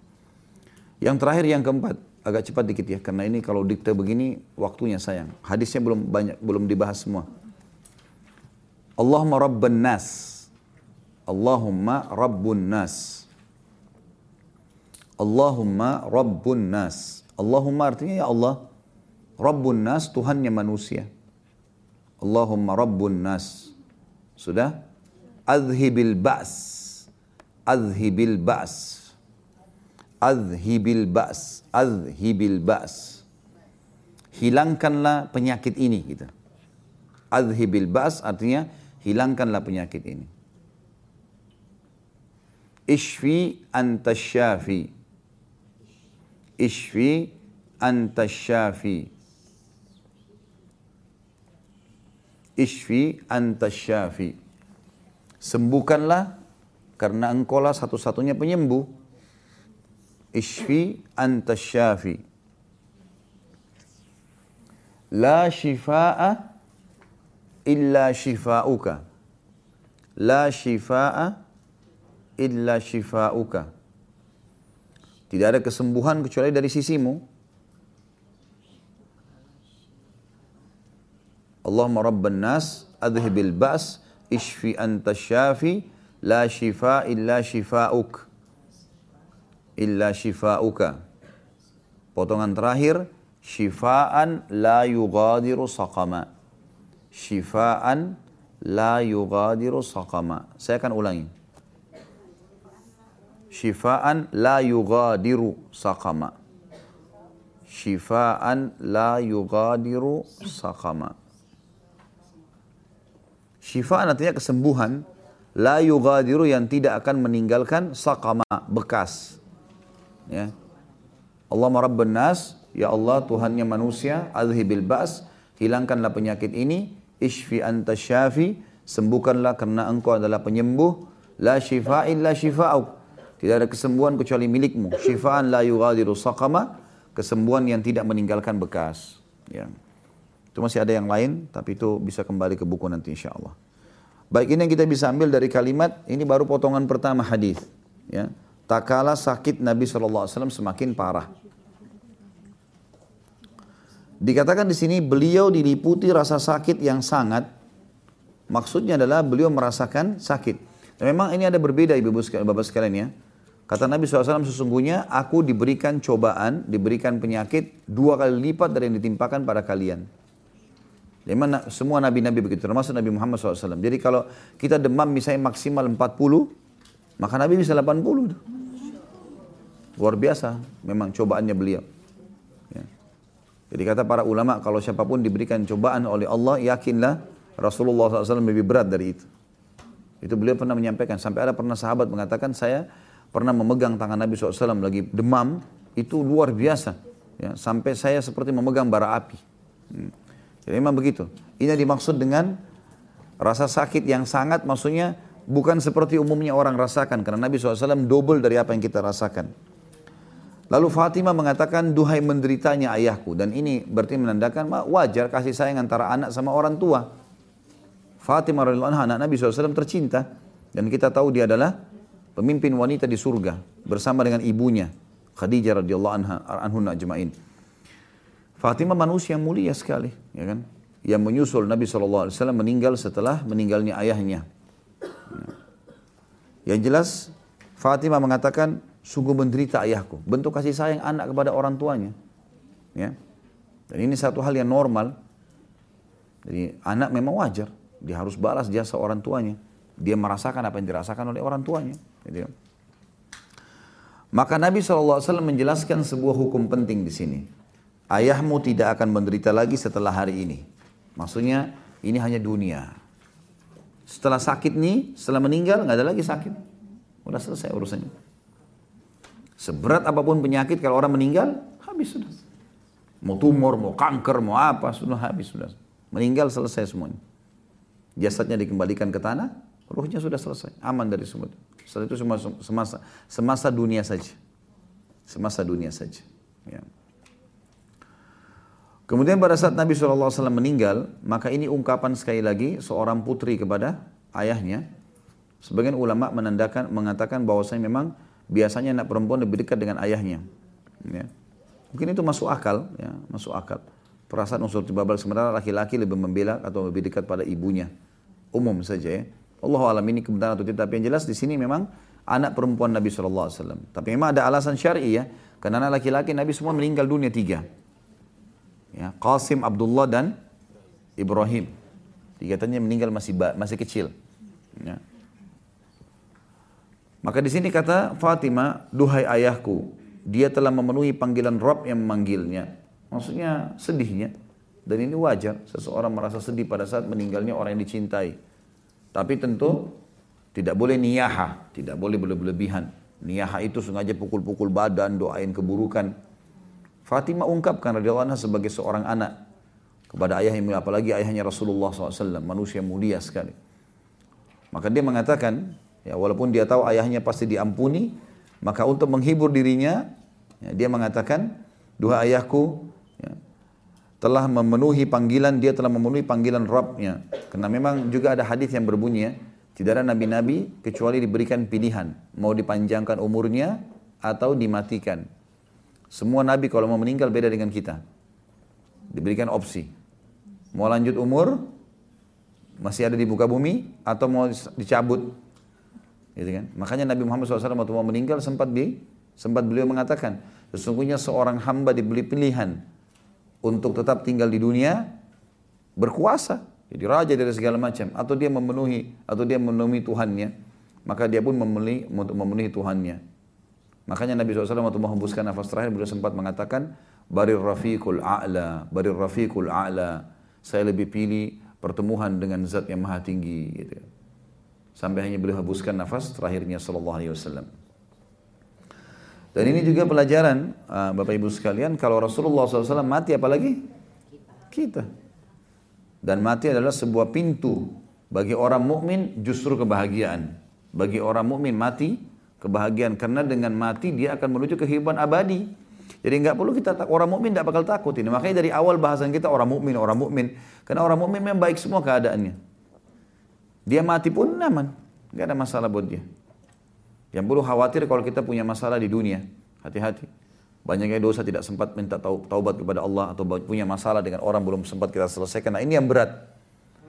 Yang terakhir yang keempat, agak cepat dikit ya, karena ini kalau dikte begini waktunya sayang. Hadisnya belum banyak, belum dibahas semua. Allahumma rabban nas. Allahumma rabbun nas. Allahumma rabbun nas. Allahumma artinya ya Allah. Rabbun nas Tuhannya manusia. Allahumma rabbun nas. Sudah? Adhibil ba's. Adhibil ba's. Adhibil ba's. Adhibil ba's. Hilangkanlah penyakit ini gitu. Adhibil ba's artinya hilangkanlah penyakit ini. Ishfi antasyafi. Ishfi antasyafi. Ishfi antasyafi. Sembuhkanlah karena engkaulah satu-satunya penyembuh. Ishfi antasyafi. La shifa'a illa shifa'uka. La shifa'a illa shifa'uka. Tidak ada kesembuhan kecuali dari sisimu. Allahumma rabban nas adhibil ba's ishfi anta syafi la shifa illa shifa'uk illa shifa'uka potongan terakhir shifaan la yughadiru saqama Shifaan la yugadiru saqama. Saya akan ulangi. Shifaan la yugadiru saqama. Shifaan la yugadiru saqama. Shifaan artinya kesembuhan. La yugadiru yang tidak akan meninggalkan saqama, bekas. Ya. Allah Rabban nas, ya Allah Tuhannya manusia, adhibil ba's, hilangkanlah penyakit ini, Ishfi anta syafi, sembuhkanlah karena engkau adalah penyembuh. La shifa illa shifa'uk. Tidak ada kesembuhan kecuali milikmu. Shifaan la yughadiru saqama, kesembuhan yang tidak meninggalkan bekas. Ya. Itu masih ada yang lain, tapi itu bisa kembali ke buku nanti insya Allah. Baik ini yang kita bisa ambil dari kalimat, ini baru potongan pertama hadis. Ya. Tak kala sakit Nabi SAW semakin parah. Dikatakan di sini beliau diliputi rasa sakit yang sangat. Maksudnya adalah beliau merasakan sakit. Dan memang ini ada berbeda ibu bapak sekalian ya. Kata Nabi SAW sesungguhnya aku diberikan cobaan, diberikan penyakit dua kali lipat dari yang ditimpakan pada kalian. Memang semua nabi-nabi begitu, termasuk Nabi Muhammad SAW. Jadi kalau kita demam misalnya maksimal 40, maka Nabi bisa 80. Luar biasa memang cobaannya beliau. Jadi kata para ulama kalau siapa pun diberikan cobaan oleh Allah yakinlah Rasulullah SAW lebih berat dari itu. Itu beliau pernah menyampaikan sampai ada pernah sahabat mengatakan saya pernah memegang tangan Nabi SAW lagi demam itu luar biasa ya sampai saya seperti memegang bara api. Hmm. Jadi memang begitu. Ini dimaksud dengan rasa sakit yang sangat maksudnya bukan seperti umumnya orang rasakan karena Nabi SAW double dari apa yang kita rasakan. Lalu Fatimah mengatakan, duhai menderitanya ayahku. Dan ini berarti menandakan wajar kasih sayang antara anak sama orang tua. Fatimah radhiyallahu anha anak Nabi SAW tercinta. Dan kita tahu dia adalah pemimpin wanita di surga bersama dengan ibunya Khadijah radhiyallahu anha anhunna ajmain. Fatimah manusia yang mulia sekali, ya kan? Yang menyusul Nabi SAW meninggal setelah meninggalnya ayahnya. Yang jelas Fatimah mengatakan sungguh menderita ayahku. Bentuk kasih sayang anak kepada orang tuanya. Ya. Dan ini satu hal yang normal. Jadi anak memang wajar. Dia harus balas jasa orang tuanya. Dia merasakan apa yang dirasakan oleh orang tuanya. Jadi, maka Nabi SAW menjelaskan sebuah hukum penting di sini. Ayahmu tidak akan menderita lagi setelah hari ini. Maksudnya ini hanya dunia. Setelah sakit nih, setelah meninggal nggak ada lagi sakit. Udah selesai urusannya. Seberat apa pun penyakit kalau orang meninggal, habis sudah. Mau tumor, mau kanker, mau apa, sudah habis sudah. Meninggal selesai semuanya. Jasadnya dikembalikan ke tanah, ruhnya sudah selesai, aman dari semua. Setelah itu semasa, semasa, semasa dunia saja. Semasa dunia saja. Ya. Kemudian pada saat Nabi SAW meninggal, maka ini ungkapan sekali lagi seorang putri kepada ayahnya. Sebagian ulama menandakan, mengatakan bahwasanya memang biasanya anak perempuan lebih dekat dengan ayahnya. Ya. Mungkin itu masuk akal, ya, masuk akal. Perasaan unsur tibabal sementara laki-laki lebih membela atau lebih dekat pada ibunya. Umum saja ya. Allah alam ini kebenaran atau tidak. Tapi yang jelas di sini memang anak perempuan Nabi SAW. Tapi memang ada alasan syar'i ya. Karena anak laki-laki Nabi semua meninggal dunia tiga. Ya, Qasim, Abdullah dan Ibrahim. Tiga tanya meninggal masih masih kecil. Ya. Maka di sini kata Fatimah, duhai ayahku, dia telah memenuhi panggilan Rob yang memanggilnya. Maksudnya sedihnya. Dan ini wajar, seseorang merasa sedih pada saat meninggalnya orang yang dicintai. Tapi tentu tidak boleh niyaha, tidak boleh berlebihan. Niyaha itu sengaja pukul-pukul badan, doain keburukan. Fatimah ungkapkan radhiyallahu anha sebagai seorang anak kepada ayah yang mulia, apalagi ayahnya Rasulullah SAW, manusia mulia sekali. Maka dia mengatakan, ya walaupun dia tahu ayahnya pasti diampuni, maka untuk menghibur dirinya, ya, dia mengatakan, dua ayahku, ya, telah memenuhi panggilan, dia telah memenuhi panggilan Rabbnya. Karena memang juga ada hadis yang berbunyi ya, tidak ada nabi-nabi kecuali diberikan pilihan, mau dipanjangkan umurnya atau dimatikan. Semua nabi kalau mau meninggal beda dengan kita. Diberikan opsi. Mau lanjut umur, masih ada di muka bumi, atau mau dicabut. Gitu kan? Makanya Nabi Muhammad SAW waktu mau meninggal sempat di, sempat beliau mengatakan, sesungguhnya seorang hamba diberi pilihan untuk tetap tinggal di dunia berkuasa jadi raja dari segala macam atau dia memenuhi atau dia memenuhi Tuhannya maka dia pun memenuhi untuk memenuhi Tuhannya makanya Nabi SAW waktu menghembuskan nafas terakhir beliau sempat mengatakan barir rafiqul a'la barir rafiqul a'la saya lebih pilih pertemuan dengan zat yang maha tinggi gitu sampai hanya beliau hembuskan nafas terakhirnya sallallahu alaihi wasallam dan ini juga pelajaran uh, Bapak Ibu sekalian kalau Rasulullah SAW mati apalagi kita. Dan mati adalah sebuah pintu bagi orang mukmin justru kebahagiaan. Bagi orang mukmin mati kebahagiaan karena dengan mati dia akan menuju kehidupan abadi. Jadi nggak perlu kita orang mukmin tidak bakal takut ini. Makanya dari awal bahasan kita orang mukmin, orang mukmin. Karena orang mukmin memang baik semua keadaannya. Dia mati pun aman, nggak ada masalah buat dia. Yang perlu khawatir kalau kita punya masalah di dunia. Hati-hati. Banyaknya dosa tidak sempat minta taubat kepada Allah atau punya masalah dengan orang belum sempat kita selesaikan. Nah ini yang berat.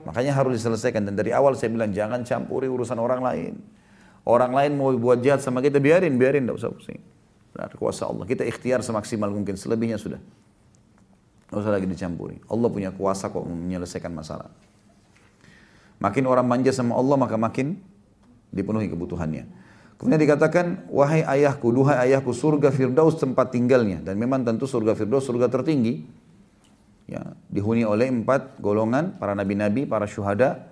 Makanya harus diselesaikan. Dan dari awal saya bilang jangan campuri urusan orang lain. Orang lain mau buat jahat sama kita biarin, biarin, tidak usah pusing. Benar, kuasa Allah. Kita ikhtiar semaksimal mungkin, selebihnya sudah. Tidak usah lagi dicampuri. Allah punya kuasa kok menyelesaikan masalah. Makin orang manja sama Allah maka makin dipenuhi kebutuhannya. Kemudian dikatakan, wahai ayahku, duhai ayahku, surga Firdaus tempat tinggalnya. Dan memang tentu surga Firdaus surga tertinggi. Ya, dihuni oleh empat golongan, para nabi-nabi, para syuhada,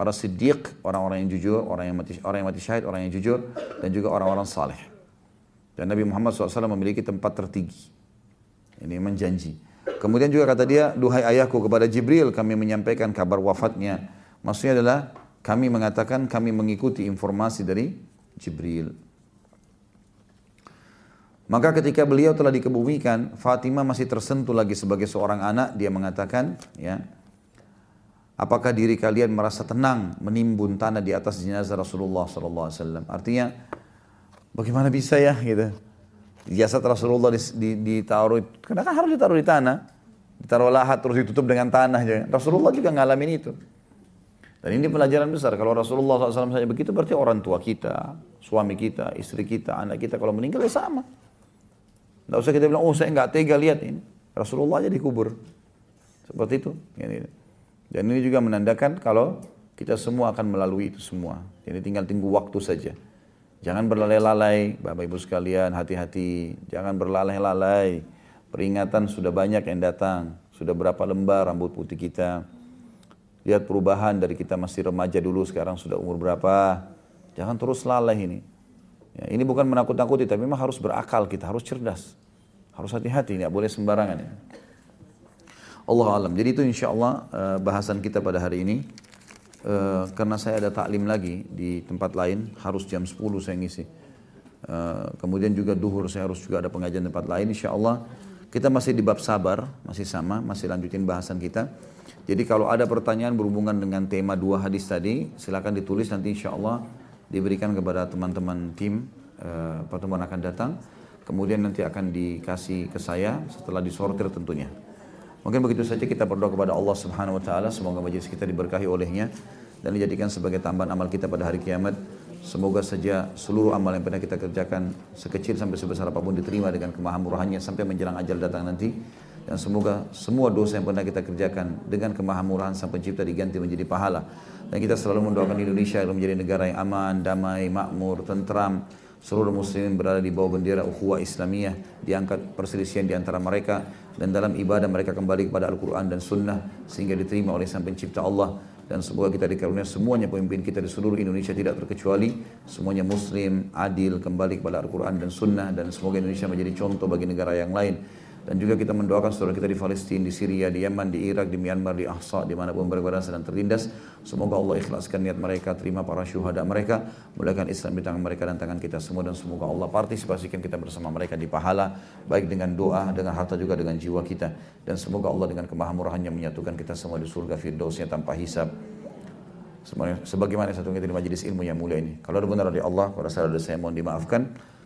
para siddiq, orang-orang yang jujur, orang yang mati, orang yang mati syahid, orang yang jujur, dan juga orang-orang saleh. Dan Nabi Muhammad SAW memiliki tempat tertinggi. Ini memang janji. Kemudian juga kata dia, duhai ayahku kepada Jibril kami menyampaikan kabar wafatnya. Maksudnya adalah kami mengatakan kami mengikuti informasi dari Jibril. Maka ketika beliau telah dikebumikan, Fatimah masih tersentuh lagi sebagai seorang anak. Dia mengatakan, ya, apakah diri kalian merasa tenang menimbun tanah di atas jenazah Rasulullah SAW? Artinya, Bagaimana bisa ya gitu. Jasad Rasulullah ditaruh, karena kan harus ditaruh di tanah. Ditaruh lahat terus ditutup dengan tanah. Rasulullah juga ngalamin itu. Dan ini pelajaran besar. Kalau Rasulullah SAW saja begitu berarti orang tua kita, suami kita, istri kita, anak kita kalau meninggal ya sama. Tidak usah kita bilang, oh saya nggak tega lihat ini. Rasulullah aja dikubur. Seperti itu. Dan ini juga menandakan kalau kita semua akan melalui itu semua. Jadi tinggal tunggu waktu saja. Jangan berlalai-lalai, Bapak Ibu sekalian, hati-hati. Jangan berlalai-lalai. Peringatan sudah banyak yang datang. Sudah berapa lembar rambut putih kita Lihat perubahan dari kita masih remaja dulu, sekarang sudah umur berapa. Jangan terus lalai ini. Ya, ini bukan menakut-nakuti, tapi memang harus berakal kita, harus cerdas. Harus hati-hati, tidak boleh sembarangan. Ya. Allah alam. Jadi itu insya Allah uh, bahasan kita pada hari ini. Uh, karena saya ada taklim lagi di tempat lain, harus jam 10 saya ngisi. Uh, kemudian juga duhur saya harus juga ada pengajian tempat lain. Insya Allah kita masih di bab sabar, masih sama, masih lanjutin bahasan kita. Jadi kalau ada pertanyaan berhubungan dengan tema dua hadis tadi, silakan ditulis nanti insya Allah diberikan kepada teman-teman tim pertemuan akan datang. Kemudian nanti akan dikasih ke saya setelah disortir tentunya. Mungkin begitu saja kita berdoa kepada Allah Subhanahu wa taala semoga majelis kita diberkahi olehnya dan dijadikan sebagai tambahan amal kita pada hari kiamat. Semoga saja seluruh amal yang pernah kita kerjakan sekecil sampai sebesar apa pun diterima dengan kemahamurahannya sampai menjelang ajal datang nanti. Dan semoga semua dosa yang pernah kita kerjakan dengan kemahamurahan Sang Pencipta diganti menjadi pahala. Dan kita selalu mendoakan Indonesia agar menjadi negara yang aman, damai, makmur, tentram. Seluruh muslimin berada di bawah bendera ukhuwah Islamiyah, diangkat perselisihan di antara mereka dan dalam ibadah mereka kembali kepada Al-Quran dan Sunnah sehingga diterima oleh Sang Pencipta Allah. Dan semoga kita dikaruniai semuanya pemimpin kita di seluruh Indonesia tidak terkecuali. Semuanya muslim, adil, kembali kepada Al-Quran dan Sunnah. Dan semoga Indonesia menjadi contoh bagi negara yang lain dan juga kita mendoakan saudara kita di Palestina, di Syria, di Yaman, di Irak, di Myanmar, di Ahsa, di mana pun berada sedang tertindas. Semoga Allah ikhlaskan niat mereka, terima para syuhada mereka, mulakan Islam di tangan mereka dan tangan kita semua dan semoga Allah partisipasikan kita bersama mereka di pahala, baik dengan doa, dengan harta juga dengan jiwa kita. Dan semoga Allah dengan kemahamurahannya menyatukan kita semua di surga firdausnya tanpa hisab. Sebagaimana satu kita di majelis ilmu yang mulia ini. Kalau ada benar dari Allah, kalau salah dari saya mohon dimaafkan.